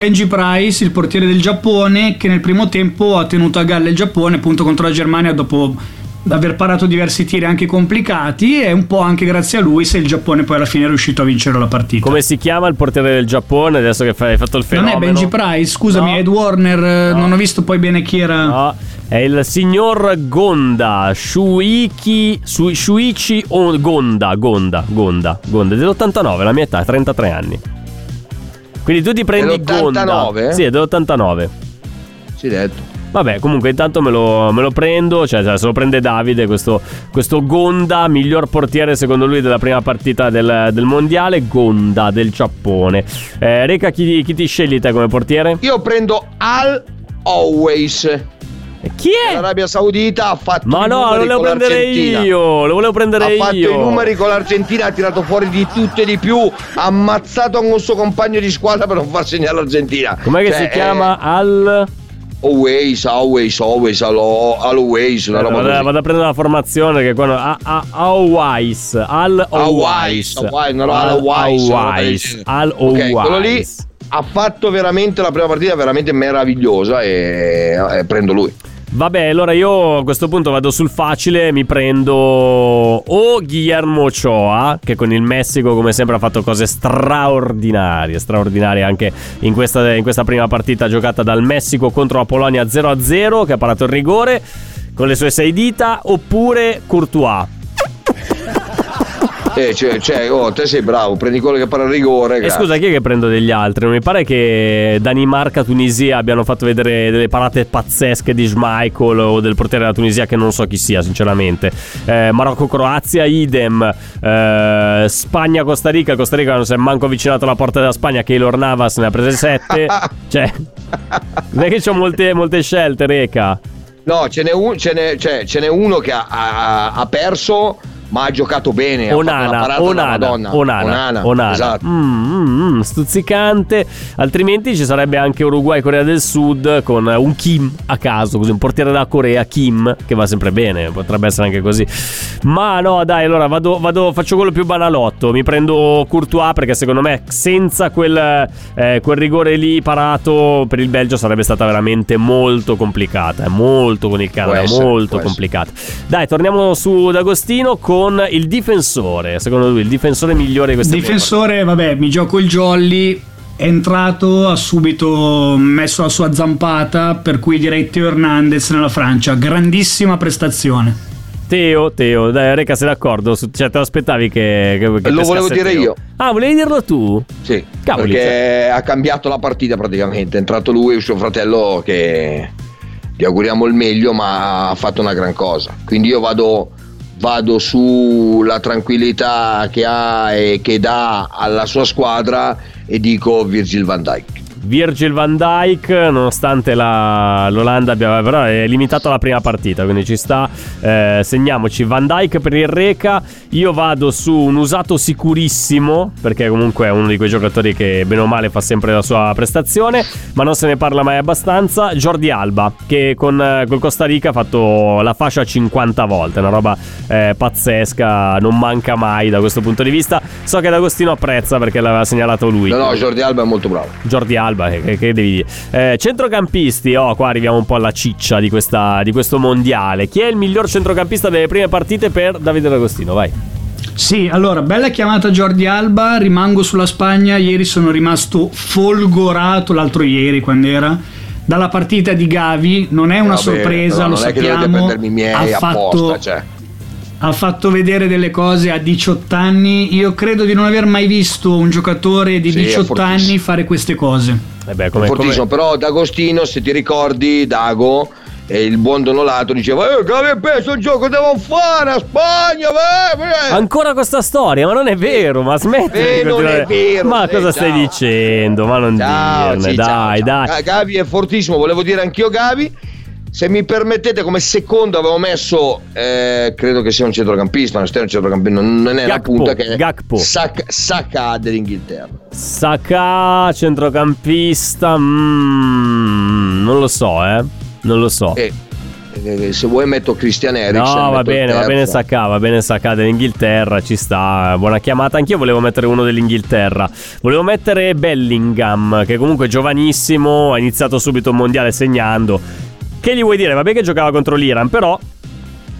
Benji Price, il portiere del Giappone, che nel primo tempo ha tenuto a galla il Giappone appunto contro la Germania dopo aver parato diversi tiri anche complicati e un po' anche grazie a lui se il Giappone poi alla fine è riuscito a vincere la partita. Come si chiama il portiere del Giappone adesso che hai fatto il fenomeno? Non è Benji Price, scusami, No. Ed Warner, No. non ho visto poi bene chi era. No, è il signor Gonda Shuiki Shuichi Gonda Gonda Gonda Gonda è dell'89 la mia età 33 anni quindi tu ti prendi Gonda Dell'89? sì è dell'89 Si detto. Vabbè, comunque intanto me lo, me lo prendo, cioè cioè, se lo prende Davide, questo, questo Gonda, miglior portiere secondo lui della prima partita del, del mondiale, Gonda del Giappone. Eh, Reca, chi, chi ti scegli te come portiere? Io prendo Al Always. Chi è? L'Arabia Saudita ha fatto Ma no, lo volevo prendere io, lo volevo prendere ha io. fatto i numeri con l'Argentina, ha tirato fuori di tutto e di più, ha ammazzato un suo compagno di squadra per non far segnare l'Argentina. Com'è che Cioè, si chiama? Al... eh, always, always, always, always, una roba Vado, così. vado a prendere la formazione che qua a, a, Always Al Always Always, Always, del Always genere. Al Ok, quello lì Always ha fatto veramente la prima partita veramente meravigliosa e, e prendo lui. Vabbè, allora io a questo punto vado sul facile, mi prendo o Guillermo Ochoa, che con il Messico come sempre ha fatto cose straordinarie, straordinarie anche in questa, in questa prima partita giocata dal Messico contro la Polonia 0-0, che ha parato il rigore con le sue sei dita, oppure Courtois. Eh, cioè, cioè, oh, te sei bravo, prendi quello che para il rigore. E scusa, chi è che prendo degli altri? Non mi pare che Danimarca, Tunisia abbiano fatto vedere delle parate pazzesche di Schmeichel o del portiere della Tunisia che non so chi sia, sinceramente. Eh, Marocco-Croazia, idem. Eh, Spagna-Costa Rica. Costa Rica non si è manco avvicinato alla porta della Spagna. Keylor Navas ne ha prese sette. cioè, non è che c'ho molte, molte scelte, Reca. No, ce n'è, un- ce n'è- cioè, ce n'è uno che ha, ha- ha perso, ma ha giocato bene. ha Onana, da Onana. Onana, Onana, Onana. Esatto. Mm, mm, mm, stuzzicante. Altrimenti ci sarebbe anche Uruguay Corea del Sud con un Kim a caso, così un portiere da Corea, Kim, che va sempre bene, potrebbe essere anche così. Ma no, dai, allora vado, vado- faccio quello più banalotto. Mi prendo Courtois perché secondo me senza quel, eh, quel rigore lì parato per il Belgio sarebbe stata veramente molto complicata. eh, Molto con il Canada, molto complicata. Dai, torniamo su D'Agostino con il difensore. Secondo lui, il difensore migliore di questa Difensore, vabbè, mi gioco il jolly. È entrato, ha subito messo la sua zampata, per cui direi Teo Hernandez nella Francia. Grandissima prestazione. Teo, Teo, dai, Reca, sei d'accordo? Cioè, te lo aspettavi che, che, che Lo volevo dire Teo? io. Ah, volevi dirlo tu? Sì, Cavoli, perché ha cambiato la partita praticamente. È entrato lui e suo fratello che gli auguriamo il meglio, ma ha fatto una gran cosa. Quindi io vado, vado sulla tranquillità che ha e che dà alla sua squadra e dico Virgil van Dijk. Virgil van Dijk, nonostante la- l'Olanda abbia però è limitato alla prima partita, quindi ci sta. Eh, segniamoci Van Dijk per il Reca. Io vado su un usato sicurissimo, perché comunque è uno di quei giocatori che bene o male fa sempre la sua prestazione, ma non se ne parla mai abbastanza. Jordi Alba, che con eh, col Costa Rica ha fatto la fascia 50 volte, una roba eh, pazzesca, non manca mai da questo punto di vista. So che D'Agostino apprezza perché l'aveva segnalato lui. No, no, Jordi Alba è molto bravo. Jordi Alba, che, che- che devi dire? Eh, centrocampisti, oh, qua arriviamo un po' alla ciccia di, questa- di questo mondiale. Chi è il miglior centrocampista delle prime partite per Davide D'Agostino? Vai. Sì, allora, bella chiamata Jordi Alba, rimango sulla Spagna, ieri sono rimasto folgorato, l'altro ieri quando era, dalla partita di Gavi, non è una Vabbè, sorpresa, lo non è che dovete sappiamo, prendermi i miei ha fatto, apposta, cioè. Ha fatto vedere delle cose a 18 anni, io credo di non aver mai visto un giocatore di Sì, è 18 fortissimo. anni fare queste cose. Eh beh, come, Fortissimo, come- però D'Agostino, se ti ricordi, Dago e il buon Donolato diceva: Eh, che avete preso il gioco devono fare a Spagna, beh, beh." Ancora questa storia, ma non è vero, ma smetti Eh, di non continuare. è vero, Ma sì, cosa stai ciao. dicendo? Ma non Ciao, dirne, sì, dai, ciao, dai. Ga- Gavi è fortissimo, volevo dire anch'io Gavi. Se mi permettete, come secondo avevo messo, eh, credo che sia un centrocampista, un centrocampista, non è una Gakpo, punta che è Gakpo. Saka, Saka dell'Inghilterra. Saka, centrocampista, mm, non lo so, eh. Non lo so. E, eh, se vuoi metto Christian Eriksen. No, va il bene, va bene Saka, va bene Saka dell'Inghilterra, ci sta, buona chiamata. Anch'io volevo mettere uno dell'Inghilterra. Volevo mettere Bellingham, che comunque è giovanissimo, ha iniziato subito un mondiale segnando. Che gli vuoi dire? Vabbè che giocava contro l'Iran, però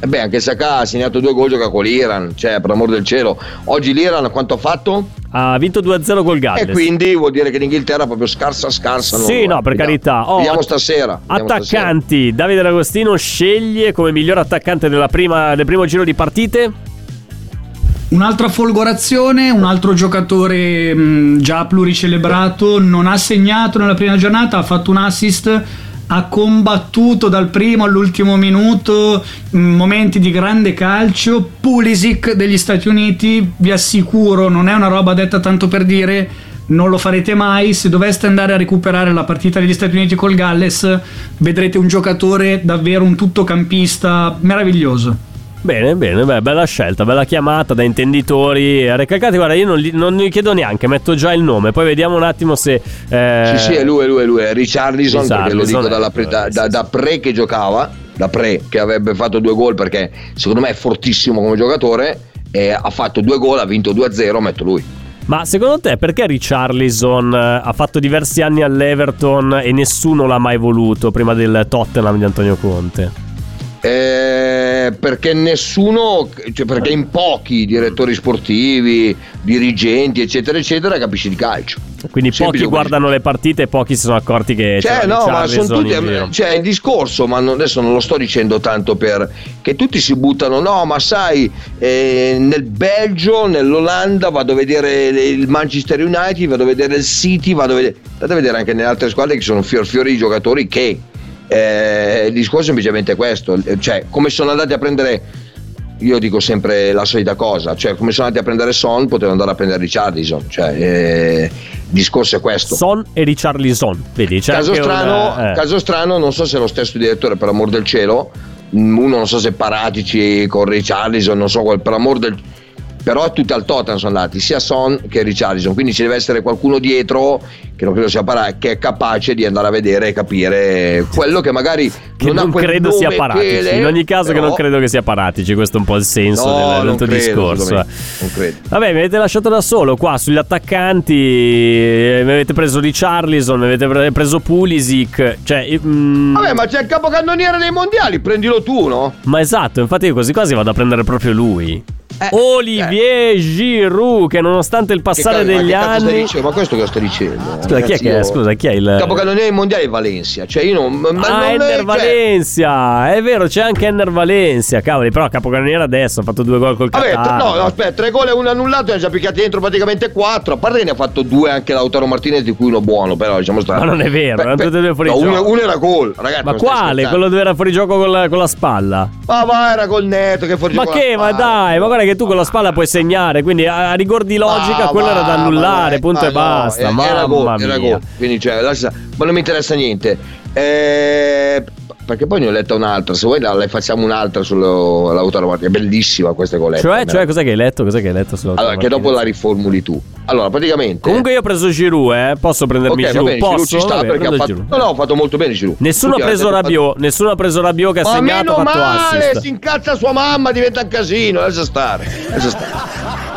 E beh, anche Saka ha segnato due gol, gioca con l'Iran, cioè per amor del cielo. Oggi l'Iran quanto ha fatto? Ha vinto 2-0 col Galles. E quindi vuol dire che l'Inghilterra è proprio scarsa, scarsa. Sì, no, per vediamo. carità. Oh, vediamo stasera. vediamo stasera. Attaccanti, Davide D'Agostino sceglie come miglior attaccante della prima- del primo giro di partite. Un'altra folgorazione, un altro giocatore mh, già pluricelebrato, non ha segnato nella prima giornata, ha fatto un assist, ha combattuto dal primo all'ultimo minuto, momenti di grande calcio. Pulisic degli Stati Uniti, vi assicuro, non è una roba detta tanto per dire, non lo farete mai. Se doveste andare a recuperare la partita degli Stati Uniti col Galles, vedrete un giocatore davvero un tuttocampista meraviglioso. Bene, bene, beh, bella scelta, bella chiamata da intenditori. Recalcati, guarda, io non gli, non gli chiedo neanche, metto già il nome, poi vediamo un attimo se. eh, Sì, sì, è lui, è lui, è lui, è Richarlison, perché lo Richarlison, dico dalla ecco, pre- da, da- da pre che giocava, da pre che avrebbe fatto due gol perché secondo me è fortissimo come giocatore, e ha fatto due gol, ha vinto 2-0, metto lui. Ma secondo te perché Richarlison eh, ha fatto diversi anni all'Everton e nessuno l'ha mai voluto prima del Tottenham di Antonio Conte? Eh, perché nessuno, cioè perché in pochi direttori sportivi, dirigenti, eccetera, eccetera, capisci di calcio. Quindi Semplice pochi così. guardano le partite e pochi si sono accorti che Cioè, no, ma sono tutti. Cioè, il discorso, ma non- adesso non lo sto dicendo tanto per. che tutti si buttano, no, ma sai, eh, nel Belgio, nell'Olanda vado a vedere il Manchester United, vado a vedere il City, vado a vedere. Andate a vedere anche nelle altre squadre che sono fior fiori di giocatori che. Eh, il discorso è semplicemente questo, cioè come sono andati a prendere io dico sempre la solita cosa, cioè come sono andati a prendere Son potevano andare a prendere Richardson, cioè eh, il discorso è questo. Son e Richarlison, vedi, c'è Caso strano, una- eh. caso strano, non so se è lo stesso direttore, per amor del cielo. Mm, Uno non so se Paratici con Richarlison, non so qual, per amor del però tutti al Tottenham sono andati, sia Son che Richarlison. Quindi ci deve essere qualcuno dietro che non credo sia Paratici, che è capace di andare a vedere e capire quello che magari Che non, non, credo sia Paratici. che le- In ogni caso, che però- non credo che sia Paratici. Questo è un po' il senso No, del, del tuo credo, discorso. assolutamente, non credo. Vabbè, mi avete lasciato da solo qua sugli attaccanti. eh, Mi avete preso Richarlison, mi avete pre- preso Pulisic. Cioè, mm, Vabbè, ma c'è il capocannoniere dei mondiali, prendilo tu, no? ma esatto, infatti io quasi quasi vado a prendere proprio lui. Eh, Olivier Giroud, che nonostante il passare Che degli ma che anni. Ma questo che sto dicendo? Scusa, chi è che io- Scusa, chi è il. Capocannoniere dei mondiali è Valencia, cioè io non. Ma ah, non è- Enner cioè- Valencia, è vero, c'è anche Enner Valencia, cavoli, però capocannoniere adesso ha fatto due gol col Vabbè, Qatar. no, no, aspetta, tre gol e uno annullato, ne ha già picchiati dentro praticamente quattro. A parte che ne ha fatto due anche Lautaro Martinez, di cui uno buono, però diciamo sta. Ma non è vero, erano tutti e due fuori no, uno, gioco. uno era gol, ragazzi. Ma quale? Quello dove era fuori gioco con la, con la spalla? Ma va, era col netto che fuori Ma gioco che? la Ma dai, ma guarda che tu con la spalla puoi segnare, quindi a, a rigor di logica Ma quello era da ma annullare, dai, punto ma e no, basta. eh, era Mamma gol, era gol. Quindi, cioè, lascia- ma non mi interessa niente. Eh, perché poi ne ho letta un'altra. Se vuoi, la facciamo un'altra sull'Autaro Martinez. È bellissima questa goletta. Cioè, cioè, cos'è che hai letto? Cos'è che hai letto sulla Allora, che dopo la riformuli tu. Allora, praticamente. Comunque io ho preso Giroud, eh. Posso prendermi Ok, va Giroud? bene, Giroud Posso? ci sta Va bene, perché ha fatto, Giroud. no, no, ha fatto molto bene Giroud. Nessuno ha preso Rabiot, nessuno ha preso Rabiot che ha Ma segnato, ha meno fatto male, assist. si incazza sua mamma, diventa un casino, lascia stare. Lascia stare.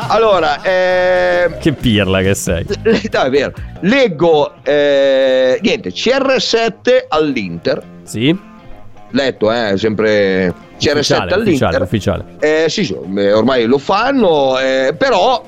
Allora, eh, Che pirla che sei. le- no, è vero. Leggo eh, niente, CR7 all'Inter. Sì? Letto, eh, sempre CR7 Ufficiale, all'Inter. ufficiale, ufficiale. Eh, sì, sì, eh, ormai lo fanno, eh, però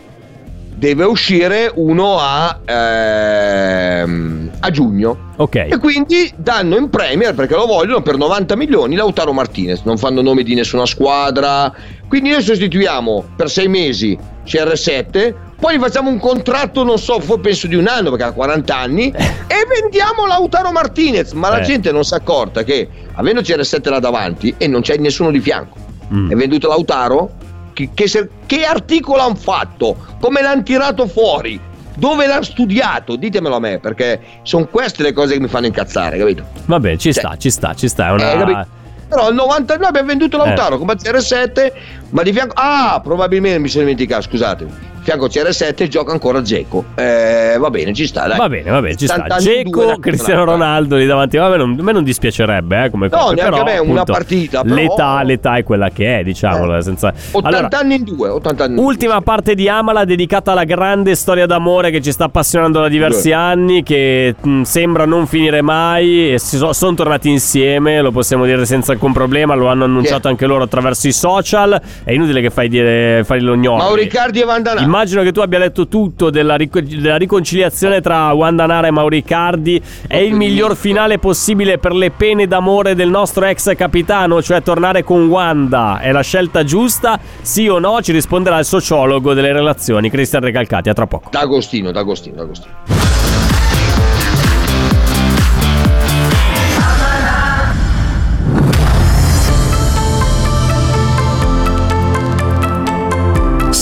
deve uscire uno a, ehm, a giugno. Ok. E quindi danno in Premier perché lo vogliono per 90 milioni Lautaro Martinez. Non fanno nomi di nessuna squadra. Quindi noi sostituiamo per sei mesi CR7. Poi gli facciamo un contratto, non so, penso di un anno perché ha 40 anni. e vendiamo Lautaro Martinez. Ma la Eh. gente non si è accorta che avendo CR7 là davanti e non c'è nessuno di fianco. Mm. È venduto Lautaro. Che, che, se- che articolo hanno fatto? Come l'hanno tirato fuori? Dove l'hanno studiato? Ditemelo a me, perché sono queste le cose che mi fanno incazzare, capito? Vabbè, ci Cioè- sta, ci sta, ci sta. È una... Eh? Però al 90 noi abbiamo venduto Lautaro Eh. come CR7, ma di fianco. Ah, probabilmente mi sono dimenticato, scusatemi. Fianco CR7 gioca ancora Geco. Eh, va bene, ci sta. Dai. Va bene, va bene, ci sta. 70 anni in due, Geco, Cristiano. Ronaldo lì davanti. A me non, a me non dispiacerebbe, eh, come No, cosa, neanche però, a me, una partita, però- L'età, l'età è quella che è, diciamolo. Senza... 80 Allora, anni in due, 80 anni Ultima parte di Amala dedicata alla grande storia d'amore che ci sta appassionando da diversi Beh. anni, che mh, sembra non finire mai si so- sono tornati insieme, lo possiamo dire senza alcun problema, lo hanno annunciato anche loro attraverso i social, è inutile che fai dire fai lo gnocchi. Mauricardi e Vandanà. Immagino che tu abbia letto tutto della, ric- della riconciliazione tra Wanda Nara e Mauricardi. È il miglior finale possibile per le pene d'amore del nostro ex capitano, cioè tornare con Wanda. È la scelta giusta? Sì o no? Ci risponderà il sociologo delle relazioni, Cristian Recalcati. A tra poco. D'Agostino, D'Agostino, D'Agostino.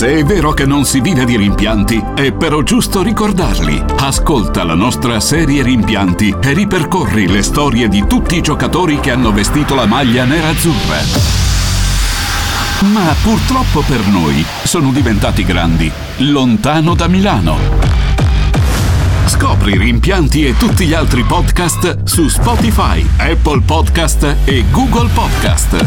Se è vero che non si vive di rimpianti, è però giusto ricordarli. Ascolta la nostra serie Rimpianti e ripercorri le storie di tutti i giocatori che hanno vestito la maglia nerazzurra. Ma purtroppo per noi sono diventati grandi, lontano da Milano. Scopri Rimpianti e tutti gli altri podcast su Spotify, Apple Podcast e Google Podcast.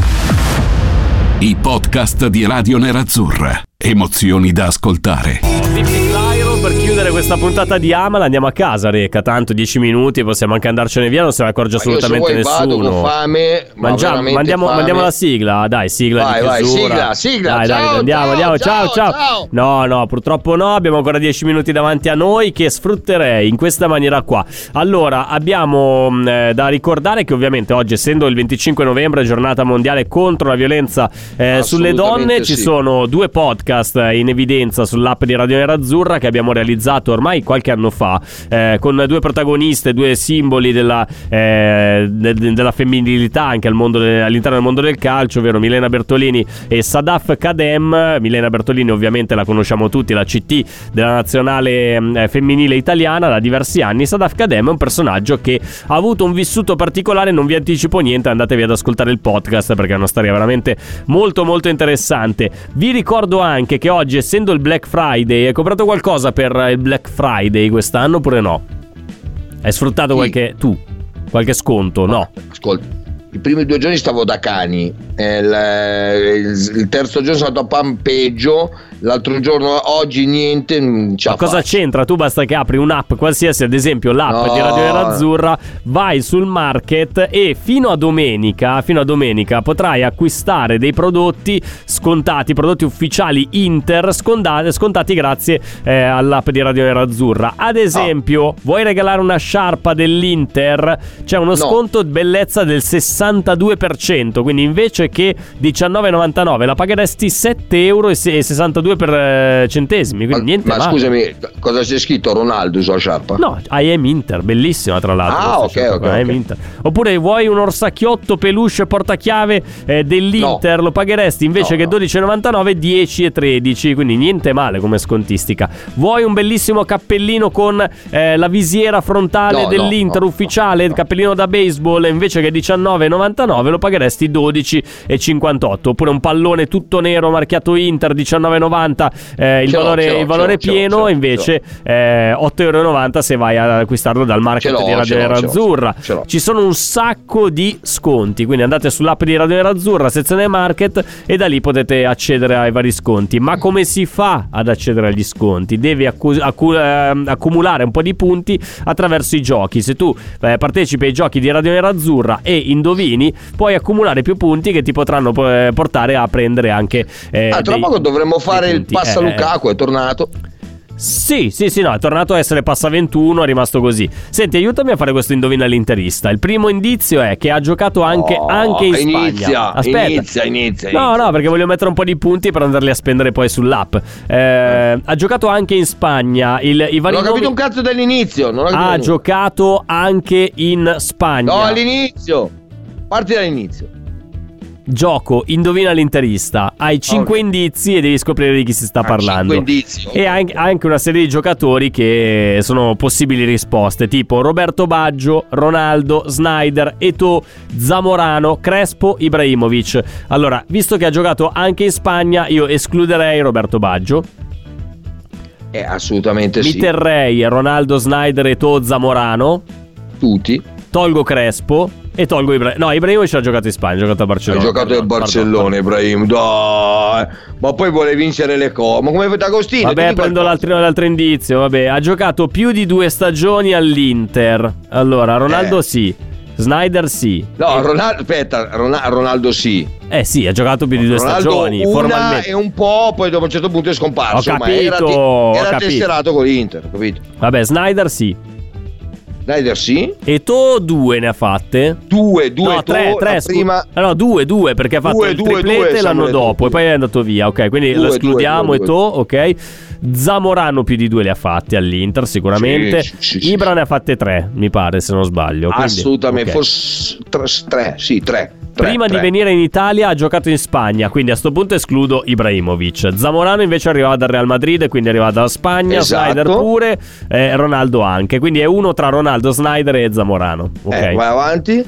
I podcast di Radio Nerazzurra. Emozioni da ascoltare. Per chiudere questa puntata di Amala andiamo a casa Reca tanto 10 minuti possiamo anche andarcene via non se ne accorge Ma io assolutamente vuoi vado nessuno con fame, ma Mangiamo, mandiamo, fame. mandiamo la sigla dai sigla Vai, di vai, chiusura sigla, sigla. dai dai Ciao, andiamo ciao, andiamo ciao, ciao, ciao no no purtroppo no abbiamo ancora 10 minuti davanti a noi che sfrutterei in questa maniera qua allora abbiamo mh, eh, da ricordare che ovviamente oggi essendo il 25 novembre giornata mondiale contro la violenza eh, sulle donne ci sì. sono due podcast in evidenza sull'app di Radio Nerazzurra che abbiamo realizzato ormai qualche anno fa eh, con due protagoniste, due simboli della, eh, de- de- della femminilità anche al de- all'interno del mondo del calcio, ovvero Milena Bertolini e Sadaf Kadem. Milena Bertolini ovviamente la conosciamo tutti, la CT della nazionale eh, femminile italiana da diversi anni. Sadaf Kadem è un personaggio che ha avuto un vissuto particolare, non vi anticipo niente, andatevi ad ascoltare il podcast perché è una storia veramente molto molto interessante. Vi ricordo anche che oggi essendo il Black Friday, hai comprato qualcosa per il Black Friday quest'anno oppure no? Hai sfruttato Sì. qualche tu? Qualche sconto? No. Ascolta, i primi due giorni stavo da cani, eh, il, il- il terzo giorno sono andato a Pampeggio, l'altro giorno oggi niente. Ma cosa faccio. c'entra? Tu basta che apri un'app qualsiasi, ad esempio l'app No. di Radio Nerazzurra, vai sul market e fino a domenica, fino a domenica potrai acquistare dei prodotti scontati, prodotti ufficiali Inter scontati, scontati grazie eh, all'app di Radio Nerazzurra. Ad esempio, vuoi regalare una sciarpa dell'Inter? C'è uno sconto di bellezza del 62%, quindi invece che 19,99 la pagheresti 7,62 euro per eh, centesimi, quindi niente Ma male. scusami, cosa c'è scritto Ronaldo sulla sciarpa? No, I am Inter, bellissima tra l'altro. Ah, ok, sciarpa, ok, I am ok. Inter. Oppure vuoi un orsacchiotto peluche portachiave eh, dell'Inter, lo pagheresti invece che 12,99 10 e 13, quindi niente male come scontistica. Vuoi un bellissimo cappellino con eh, la visiera frontale No, no, dell'Inter no, ufficiale, il cappellino da baseball, invece che 19,99 lo pagheresti 12,58. Oppure un pallone tutto nero marchiato Inter 19,90 eh, il valore, l'ho, il valore ce pieno ce l'ho, invece eh, 8,90€ se vai ad acquistarlo dal market di Radio ce l'ho. Ci sono un sacco di sconti, quindi andate sull'app di Radio Nerazzurra, sezione market e da lì potete accedere ai vari sconti. Ma come si fa ad accedere agli sconti? Devi accu- accu- ehm, accumulare un po' di punti attraverso i giochi. Se tu eh, partecipi ai giochi di Radio Nerazzurra e indovini, puoi accumulare più punti che ti potranno eh, portare a prendere anche eh, Ah, tra dei- poco dovremmo fare il passa Eh, eh. Lukaku, è tornato. Sì, sì, sì, no, è tornato a essere passa 21, è rimasto così. Senti, aiutami a fare questo indovina l'interista. Il primo indizio è che ha giocato anche, Oh, anche in Spagna. inizia, Aspetta. inizia, inizia, No, no, perché voglio mettere un po' di punti per andarli a spendere poi sull'app. Eh, ha giocato anche in Spagna. Il, I vari Non ho capito nomi- un cazzo dall'inizio. Non ho capito Ha giocato anche in Spagna. No, all'inizio. Parti dall'inizio. Gioco, indovina l'interista. Hai 5 indizi e devi scoprire di chi si sta parlando. Ah, cinque indizi, ok. E anche, una serie di giocatori che sono possibili risposte, tipo Roberto Baggio, Ronaldo, Snyder, Eto, Zamorano, Crespo, Ibrahimovic. Allora, visto che ha giocato anche in Spagna, io escluderei Roberto Baggio. Eh, assolutamente Mi sì. terrei Ronaldo, Snyder e To Zamorano. Tutti. Tolgo Crespo e tolgo Ibrahimovic. No, Ibrahimovic ha giocato in Spagna, ha giocato a Barcellona. giocato pardon, nel Barcellona, Ibrahim. Dai. Ma poi vuole vincere le cose. Ma come fate Agostino? Vabbè, prendo l'altro, l'altro indizio. Vabbè, ha giocato più di due stagioni all'Inter. Allora, Ronaldo Eh. sì. Snyder sì. No, Ronaldo, aspetta, Rona- Ronaldo sì. Eh sì, ha giocato più di due Ronaldo stagioni. una Formalmente. e un po', poi dopo a un certo punto è scomparso. Ho ma era, capito, te- ho era capito. tesserato con l'Inter, capito? Vabbè, Snyder sì. Snyder sì. E To due ne ha fatte. Due, due, no, tre, tre, scu- prima... Ah, no, due, due, perché ha fatto Due, il due, triplete due, l'anno dopo e poi è andato via. Ok, quindi Due, lo escludiamo e To, ok. Zamorano più di due le ha fatte all'Inter sicuramente. Sì, sì, sì, Ibra ne ha fatte tre, mi pare, se non sbaglio. quindi- Assolutamente, ok. forse tre, sì, tre. Prima di venire in Italia ha giocato in Spagna, quindi a sto punto escludo Ibrahimovic. Zamorano invece arrivava dal Real Madrid, quindi arriva dalla Spagna, Esatto. Snyder pure, eh, Ronaldo anche. Quindi è uno tra Ronaldo, Snyder e Zamorano. Ok. Eh, vai avanti.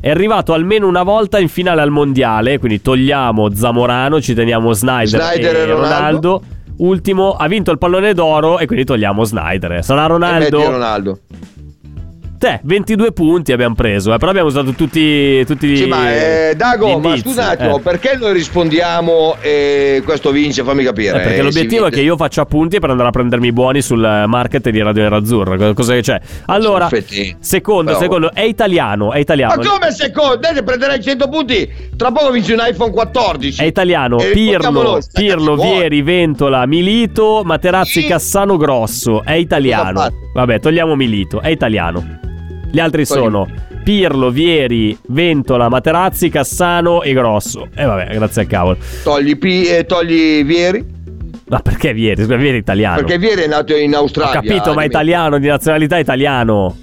È arrivato almeno una volta in finale al mondiale, quindi togliamo Zamorano, ci teniamo Snyder, Snyder e e Ronaldo. Ronaldo. Ultimo, ha vinto il pallone d'oro e quindi togliamo Snyder. Sarà E Ronaldo? metti Ronaldo. Te, 22 punti abbiamo preso, eh, però abbiamo usato tutti, tutti Sì, ma eh, Dago, ma indizi, scusa un attimo, eh. perché noi rispondiamo e questo vince? Fammi capire. Eh, perché Eh, l'obiettivo è che io faccia appunti per andare a prendermi i buoni sul market di Radio Nerazzurra. Cosa- che c'è? Allora, secondo, Bravo. secondo, è italiano, è italiano. Ma come secondo? Dai, prenderai 100 punti. Tra poco vinci un iPhone 14. È italiano, E Pirlo, sta Pirlo, vuoi. Vieri, Ventola, Milito, Materazzi, Sì. Cassano, Grosso. È italiano. Vabbè, togliamo Milito, è italiano. Gli altri sono Pirlo, Vieri, Ventola, Materazzi, Cassano e Grosso. E vabbè, grazie al cavolo. Togli, Pi- eh, togli Vieri. Ma perché Vieri? Scusa, Vieri è italiano. Perché Vieri è nato in Ho Australia. capito, ma è dimmi. italiano, di nazionalità italiano.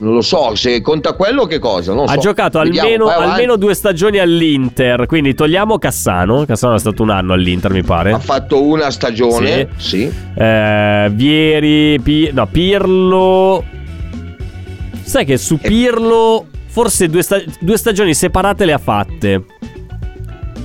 Non lo so, se conta quello che cosa. Non Ha so. giocato Vediamo, almeno, almeno due stagioni all'Inter. Quindi togliamo Cassano. Cassano è stato un anno all'Inter, mi pare. Ha fatto una stagione. Sì. Eh, Vieri, Pi- no, Pirlo. Sai che su Pirlo forse due, sta- due stagioni separate le ha fatte.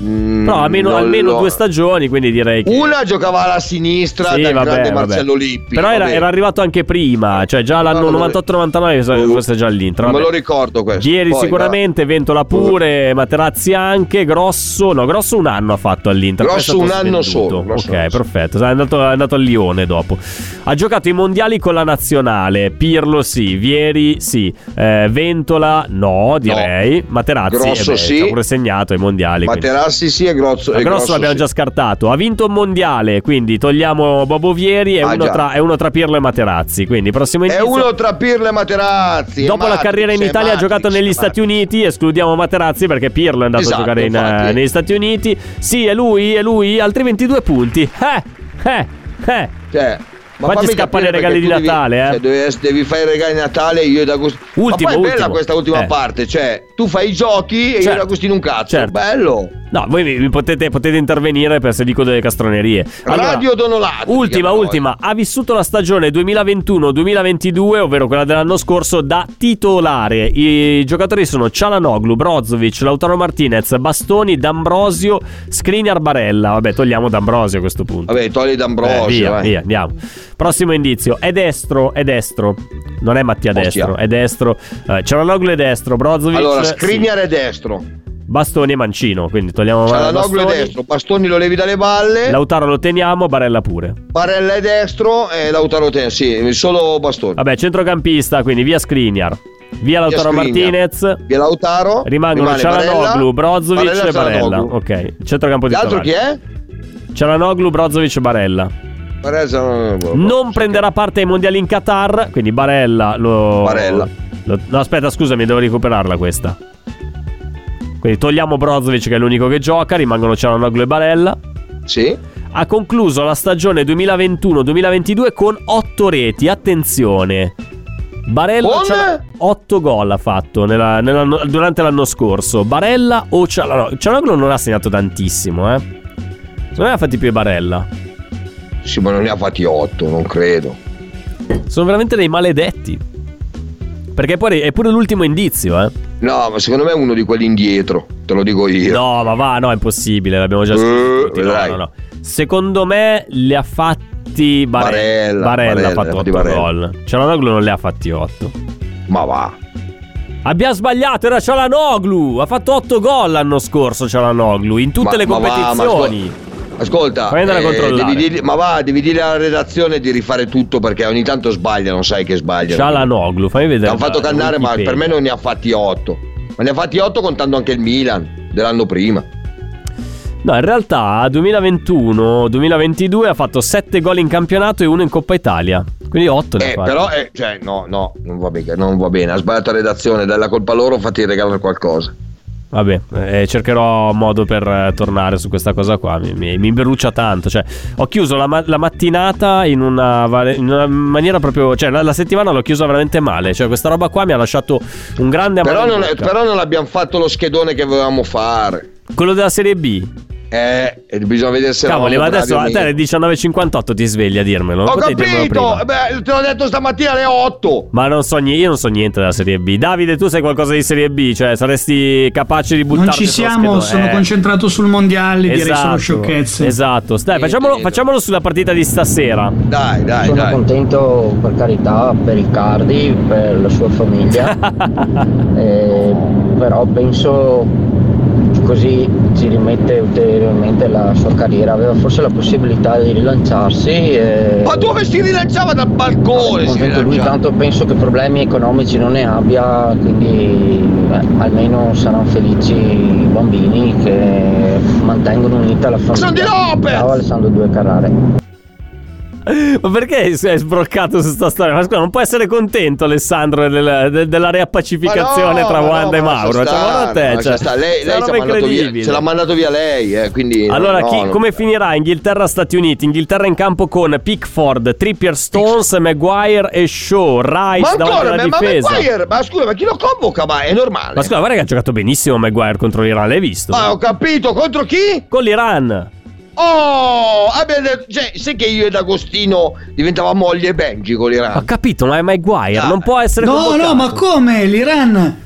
Mm, Però almeno, non almeno due stagioni, quindi direi che. Una giocava alla sinistra Sì, dal vabbè, grande vabbè. Marcello Lippi. Però era, era arrivato anche prima, cioè già l'anno No, no, no. 98-99 questo è già all'Inter. Non me lo ricordo questo. Ieri Poi, sicuramente, Ventola pure, Materazzi anche, Grosso, no, Grosso un anno ha fatto all'Inter. Grosso un anno solo, Grosso ok, perfetto, è andato, è andato al Lione dopo. Ha giocato i mondiali con la nazionale, Pirlo sì, Vieri sì, eh, Ventola no, direi, Materazzi Grosso eh beh, sì. ha pure segnato ai mondiali. quindi. Materassi sì e Grosso. E Grosso l'abbiamo sì. già scartato. Ha vinto un mondiale, quindi togliamo Bobo Vieri. È, Ah, uno già. tra, è uno tra Pirlo e Materazzi. Quindi prossimo È indizio. uno tra Pirlo e Materazzi. Dopo è la carriera in è Italia ha Matrix, giocato negli è Stati. Uniti. Escludiamo Materazzi perché Pirlo è andato Esatto, a giocare in, eh, negli Stati Uniti. Sì, è lui, è lui. Altri 22 punti. Eh, eh, eh. Cioè, ma fammi scappare i regali di tu devi- Natale, eh. cioè, devi, devi fare i regali di Natale io ed Agostino. Ultimo, ma poi è bella ultimo. questa ultima Eh. parte. Cioè, tu fai i giochi e io ed Certo. Agostino un cazzo. Certo. Bello. No, voi potete, potete intervenire per se dico delle castronerie. Allora, Radio Donolato. Ultima, ultima, ha vissuto la stagione 2021-2022, ovvero quella dell'anno scorso, da titolare. I giocatori sono Cialanoglu, Brozovic, Lautaro Martinez, Bastoni, D'Ambrosio, Skriniar, Barella. Vabbè, togliamo D'Ambrosio a questo punto. Vabbè, togli D'Ambrosio. Eh, via, vai. via, andiamo. Prossimo indizio, è destro, è destro. Non è Mattia Ostia. Destro, è destro. Eh, Cialanoglu è destro, Brozovic Allora, sì. Skriniar è destro. Bastoni e Mancino, quindi togliamo Cialanoglu è destro. Bastoni lo levi dalle balle. Lautaro lo teniamo, Barella pure. Barella è destro e Lautaro te. Sì, solo Bastoni. Vabbè, centrocampista, quindi via Skriniar. Via Lautaro Skriniar. Martinez. Via Lautaro. Rimangono Cialanoglu, Brozovic Barella, e Barella. Ok, centrocampo L'altro titolare. chi è? Cialanoglu, Brozovic e Barella. Barella, Cialanoglu. Non prenderà parte ai mondiali in Qatar, quindi Barella lo... Barella. Lo- no, aspetta, scusami, devo recuperarla questa. Quindi togliamo Brozovic che è l'unico che gioca, rimangono Cialanoglu e Barella. Sì. Ha concluso la stagione 2021-2022 con 8 reti. Attenzione. Barella Con? 8 gol ha fatto nella- nell'anno- durante l'anno scorso. Barella o Cialanoglu? Cialanoglu non ha segnato tantissimo, eh. Secondo me ha fatti più Barella. Sì, ma non ne ha fatti 8, non credo. Sono veramente dei maledetti. Perché poi è pure l'ultimo indizio, eh. No, ma secondo me è uno di quelli indietro, te lo dico io. No, ma va, no, è impossibile, l'abbiamo già Eh, scritto. tutti. No, no, no. Secondo me le ha fatti Bare- Barella, Barella, ha fatto ne ha 8 fatti Barella. gol. Cialanoglu non le ha fatti 8. Ma va. Abbiamo sbagliato, era Cialanoglu. Ha fatto 8 gol l'anno scorso Cialanoglu in tutte Ma- le ma va, ma competizioni. Ascolta, controllare. devi dirgli- ma va, devi dire alla redazione di rifare tutto perché ogni tanto sbaglia, non sai che sbaglia. Cialanoglu, fammi vedere. Hanno fatto la cannare, ma per me non ne ha fatti 8. Ma ne ha fatti 8 contando anche il Milan dell'anno prima. No, in realtà 2021-2022 ha fatto 7 gol in campionato e 1 in Coppa Italia. Quindi 8 ne Eh, però, eh, cioè, no, no, non va bene, non va bene. Ha sbagliato la redazione, dalla colpa loro, fatti regalare qualcosa. Vabbè, eh, cercherò modo per eh, tornare su questa cosa qua. Mi, mi, mi brucia tanto. Cioè, ho chiuso la, ma- la mattinata in una, vale- in una maniera proprio. Cioè, la, la settimana l'ho chiusa veramente male. Cioè, questa roba qua mi ha lasciato un grande amaro Però non, però non abbiamo fatto lo schedone che volevamo fare. Quello della Serie B. Eh, bisogna vedere se Cavoli, ma adesso a te alle 19.58 ti svegli a dirmelo. Ho potevi capito! Eh Beh, te l'ho detto stamattina alle 8. Ma non so, io non so niente della Serie B. Davide, tu sai qualcosa di Serie B? Cioè, saresti capace di buttarti Non ci siamo, sono Eh. concentrato sul mondiale, direi solo Esatto, sciocchezze. Esatto. Dai, facciamolo, facciamolo sulla partita di stasera. Dai, dai, Sono dai. contento per carità per Riccardi, per la sua famiglia, Eh, però penso così si rimette ulteriormente la sua carriera, aveva forse la possibilità di rilanciarsi. E... Ma dove si rilanciava dal balcone? Contento lui, tanto penso che problemi economici non ne abbia, quindi beh, almeno saranno felici i bambini che mantengono unita la famiglia. Sono di Lopez! Ciao Alessandro Due Carrare. Ma perché si è sbroccato su sta storia? Ma scusa, non può essere contento Alessandro del- de- della riappacificazione Ma no, tra ma Wanda no, e ma Mauro. lascia Cioè, guarda te, cioè, lei, sta lei mandato via, ce l'ha mandato via lei, eh, quindi Allora, no, chi- come finirà? Inghilterra-Stati Uniti. Inghilterra in campo con Pickford, Trippier, Stones, Maguire e Shaw. Rice Ma ancora, ma, ma difesa. Maguire, ma scusa, ma chi lo convoca? Ma è normale. Ma scusa, guarda che ha giocato benissimo Maguire contro l'Iran, l'hai visto? Ma ho capito, contro chi? Con l'Iran. Oh, abbiamo detto- cioè, sai che io ed Agostino diventavamo Ollie e Benji con Ho l'Iran. capito, ma è Maguire, Ah. non può essere No, convocato. no, ma come? L'Iran,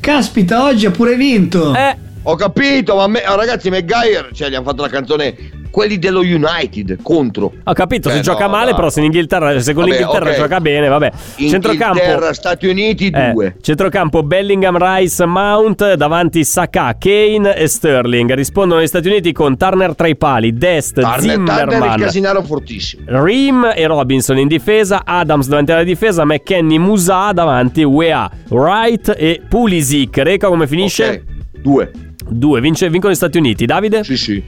caspita, oggi ha pure vinto. Eh, ho capito, ma me, ah, ragazzi, McGuire, cioè, gli hanno fatto la canzone quelli dello United contro. Ho capito, se eh, gioca male, no. però se, in Inghilterra, se con vabbè, l'Inghilterra okay. gioca bene, vabbè. Centrocampo Stati Uniti 2. Eh, centrocampo Bellingham, Rice, Mount, davanti Saka, Kane e Sterling. Rispondono gli Stati Uniti con Turner tra i pali, Dest, Turner, Zimmerman, Turner Casinaro fortissimo. Rim e Robinson in difesa, Adams davanti alla difesa, McKenny, Musa davanti, Wea, Wright e Pulisic. Reca come finisce? 2. Okay. 2. Vince, vincono gli Stati Uniti. Davide? Sì, sì.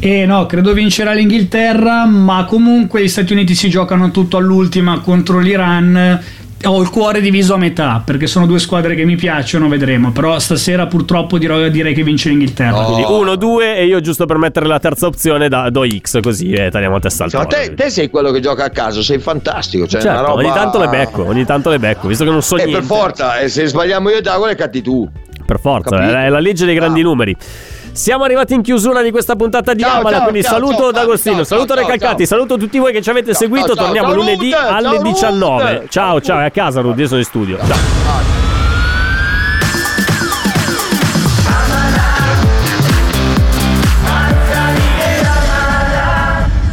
Eh no, credo vincerà l'Inghilterra, ma comunque gli Stati Uniti si giocano tutto all'ultima contro l'Iran ho il cuore diviso a metà perché sono due squadre che mi piacciono, vedremo. Però stasera purtroppo dirò- direi che vince l'Inghilterra. No. Quindi 1, 2 e io giusto per mettere la terza opzione da- do X così e tagliamo a testa al Cioè, te, te sei quello che gioca a caso, sei fantastico. Cioè, Certo, una roba... ogni tanto le becco, ogni tanto le becco, visto che non so E niente. per forza, e se sbagliamo io e Dago le catti tu. Per forza, è la legge dei grandi Ah. numeri. Siamo arrivati in chiusura di questa puntata di Ciao, Amala, ciao, quindi ciao, saluto ciao, D'Agostino, ciao, saluto Recalcati, saluto tutti voi che ci avete Ciao, seguito, torniamo ciao, lunedì Ruth, alle ciao, 19. Ruth. Ciao, ciao, è a casa Rudy, sono in studio. Ciao.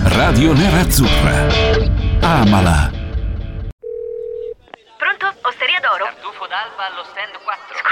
Radio Nerazzurra. Amala. Pronto? Osteria d'oro? Tartufo d'alba allo stand 4.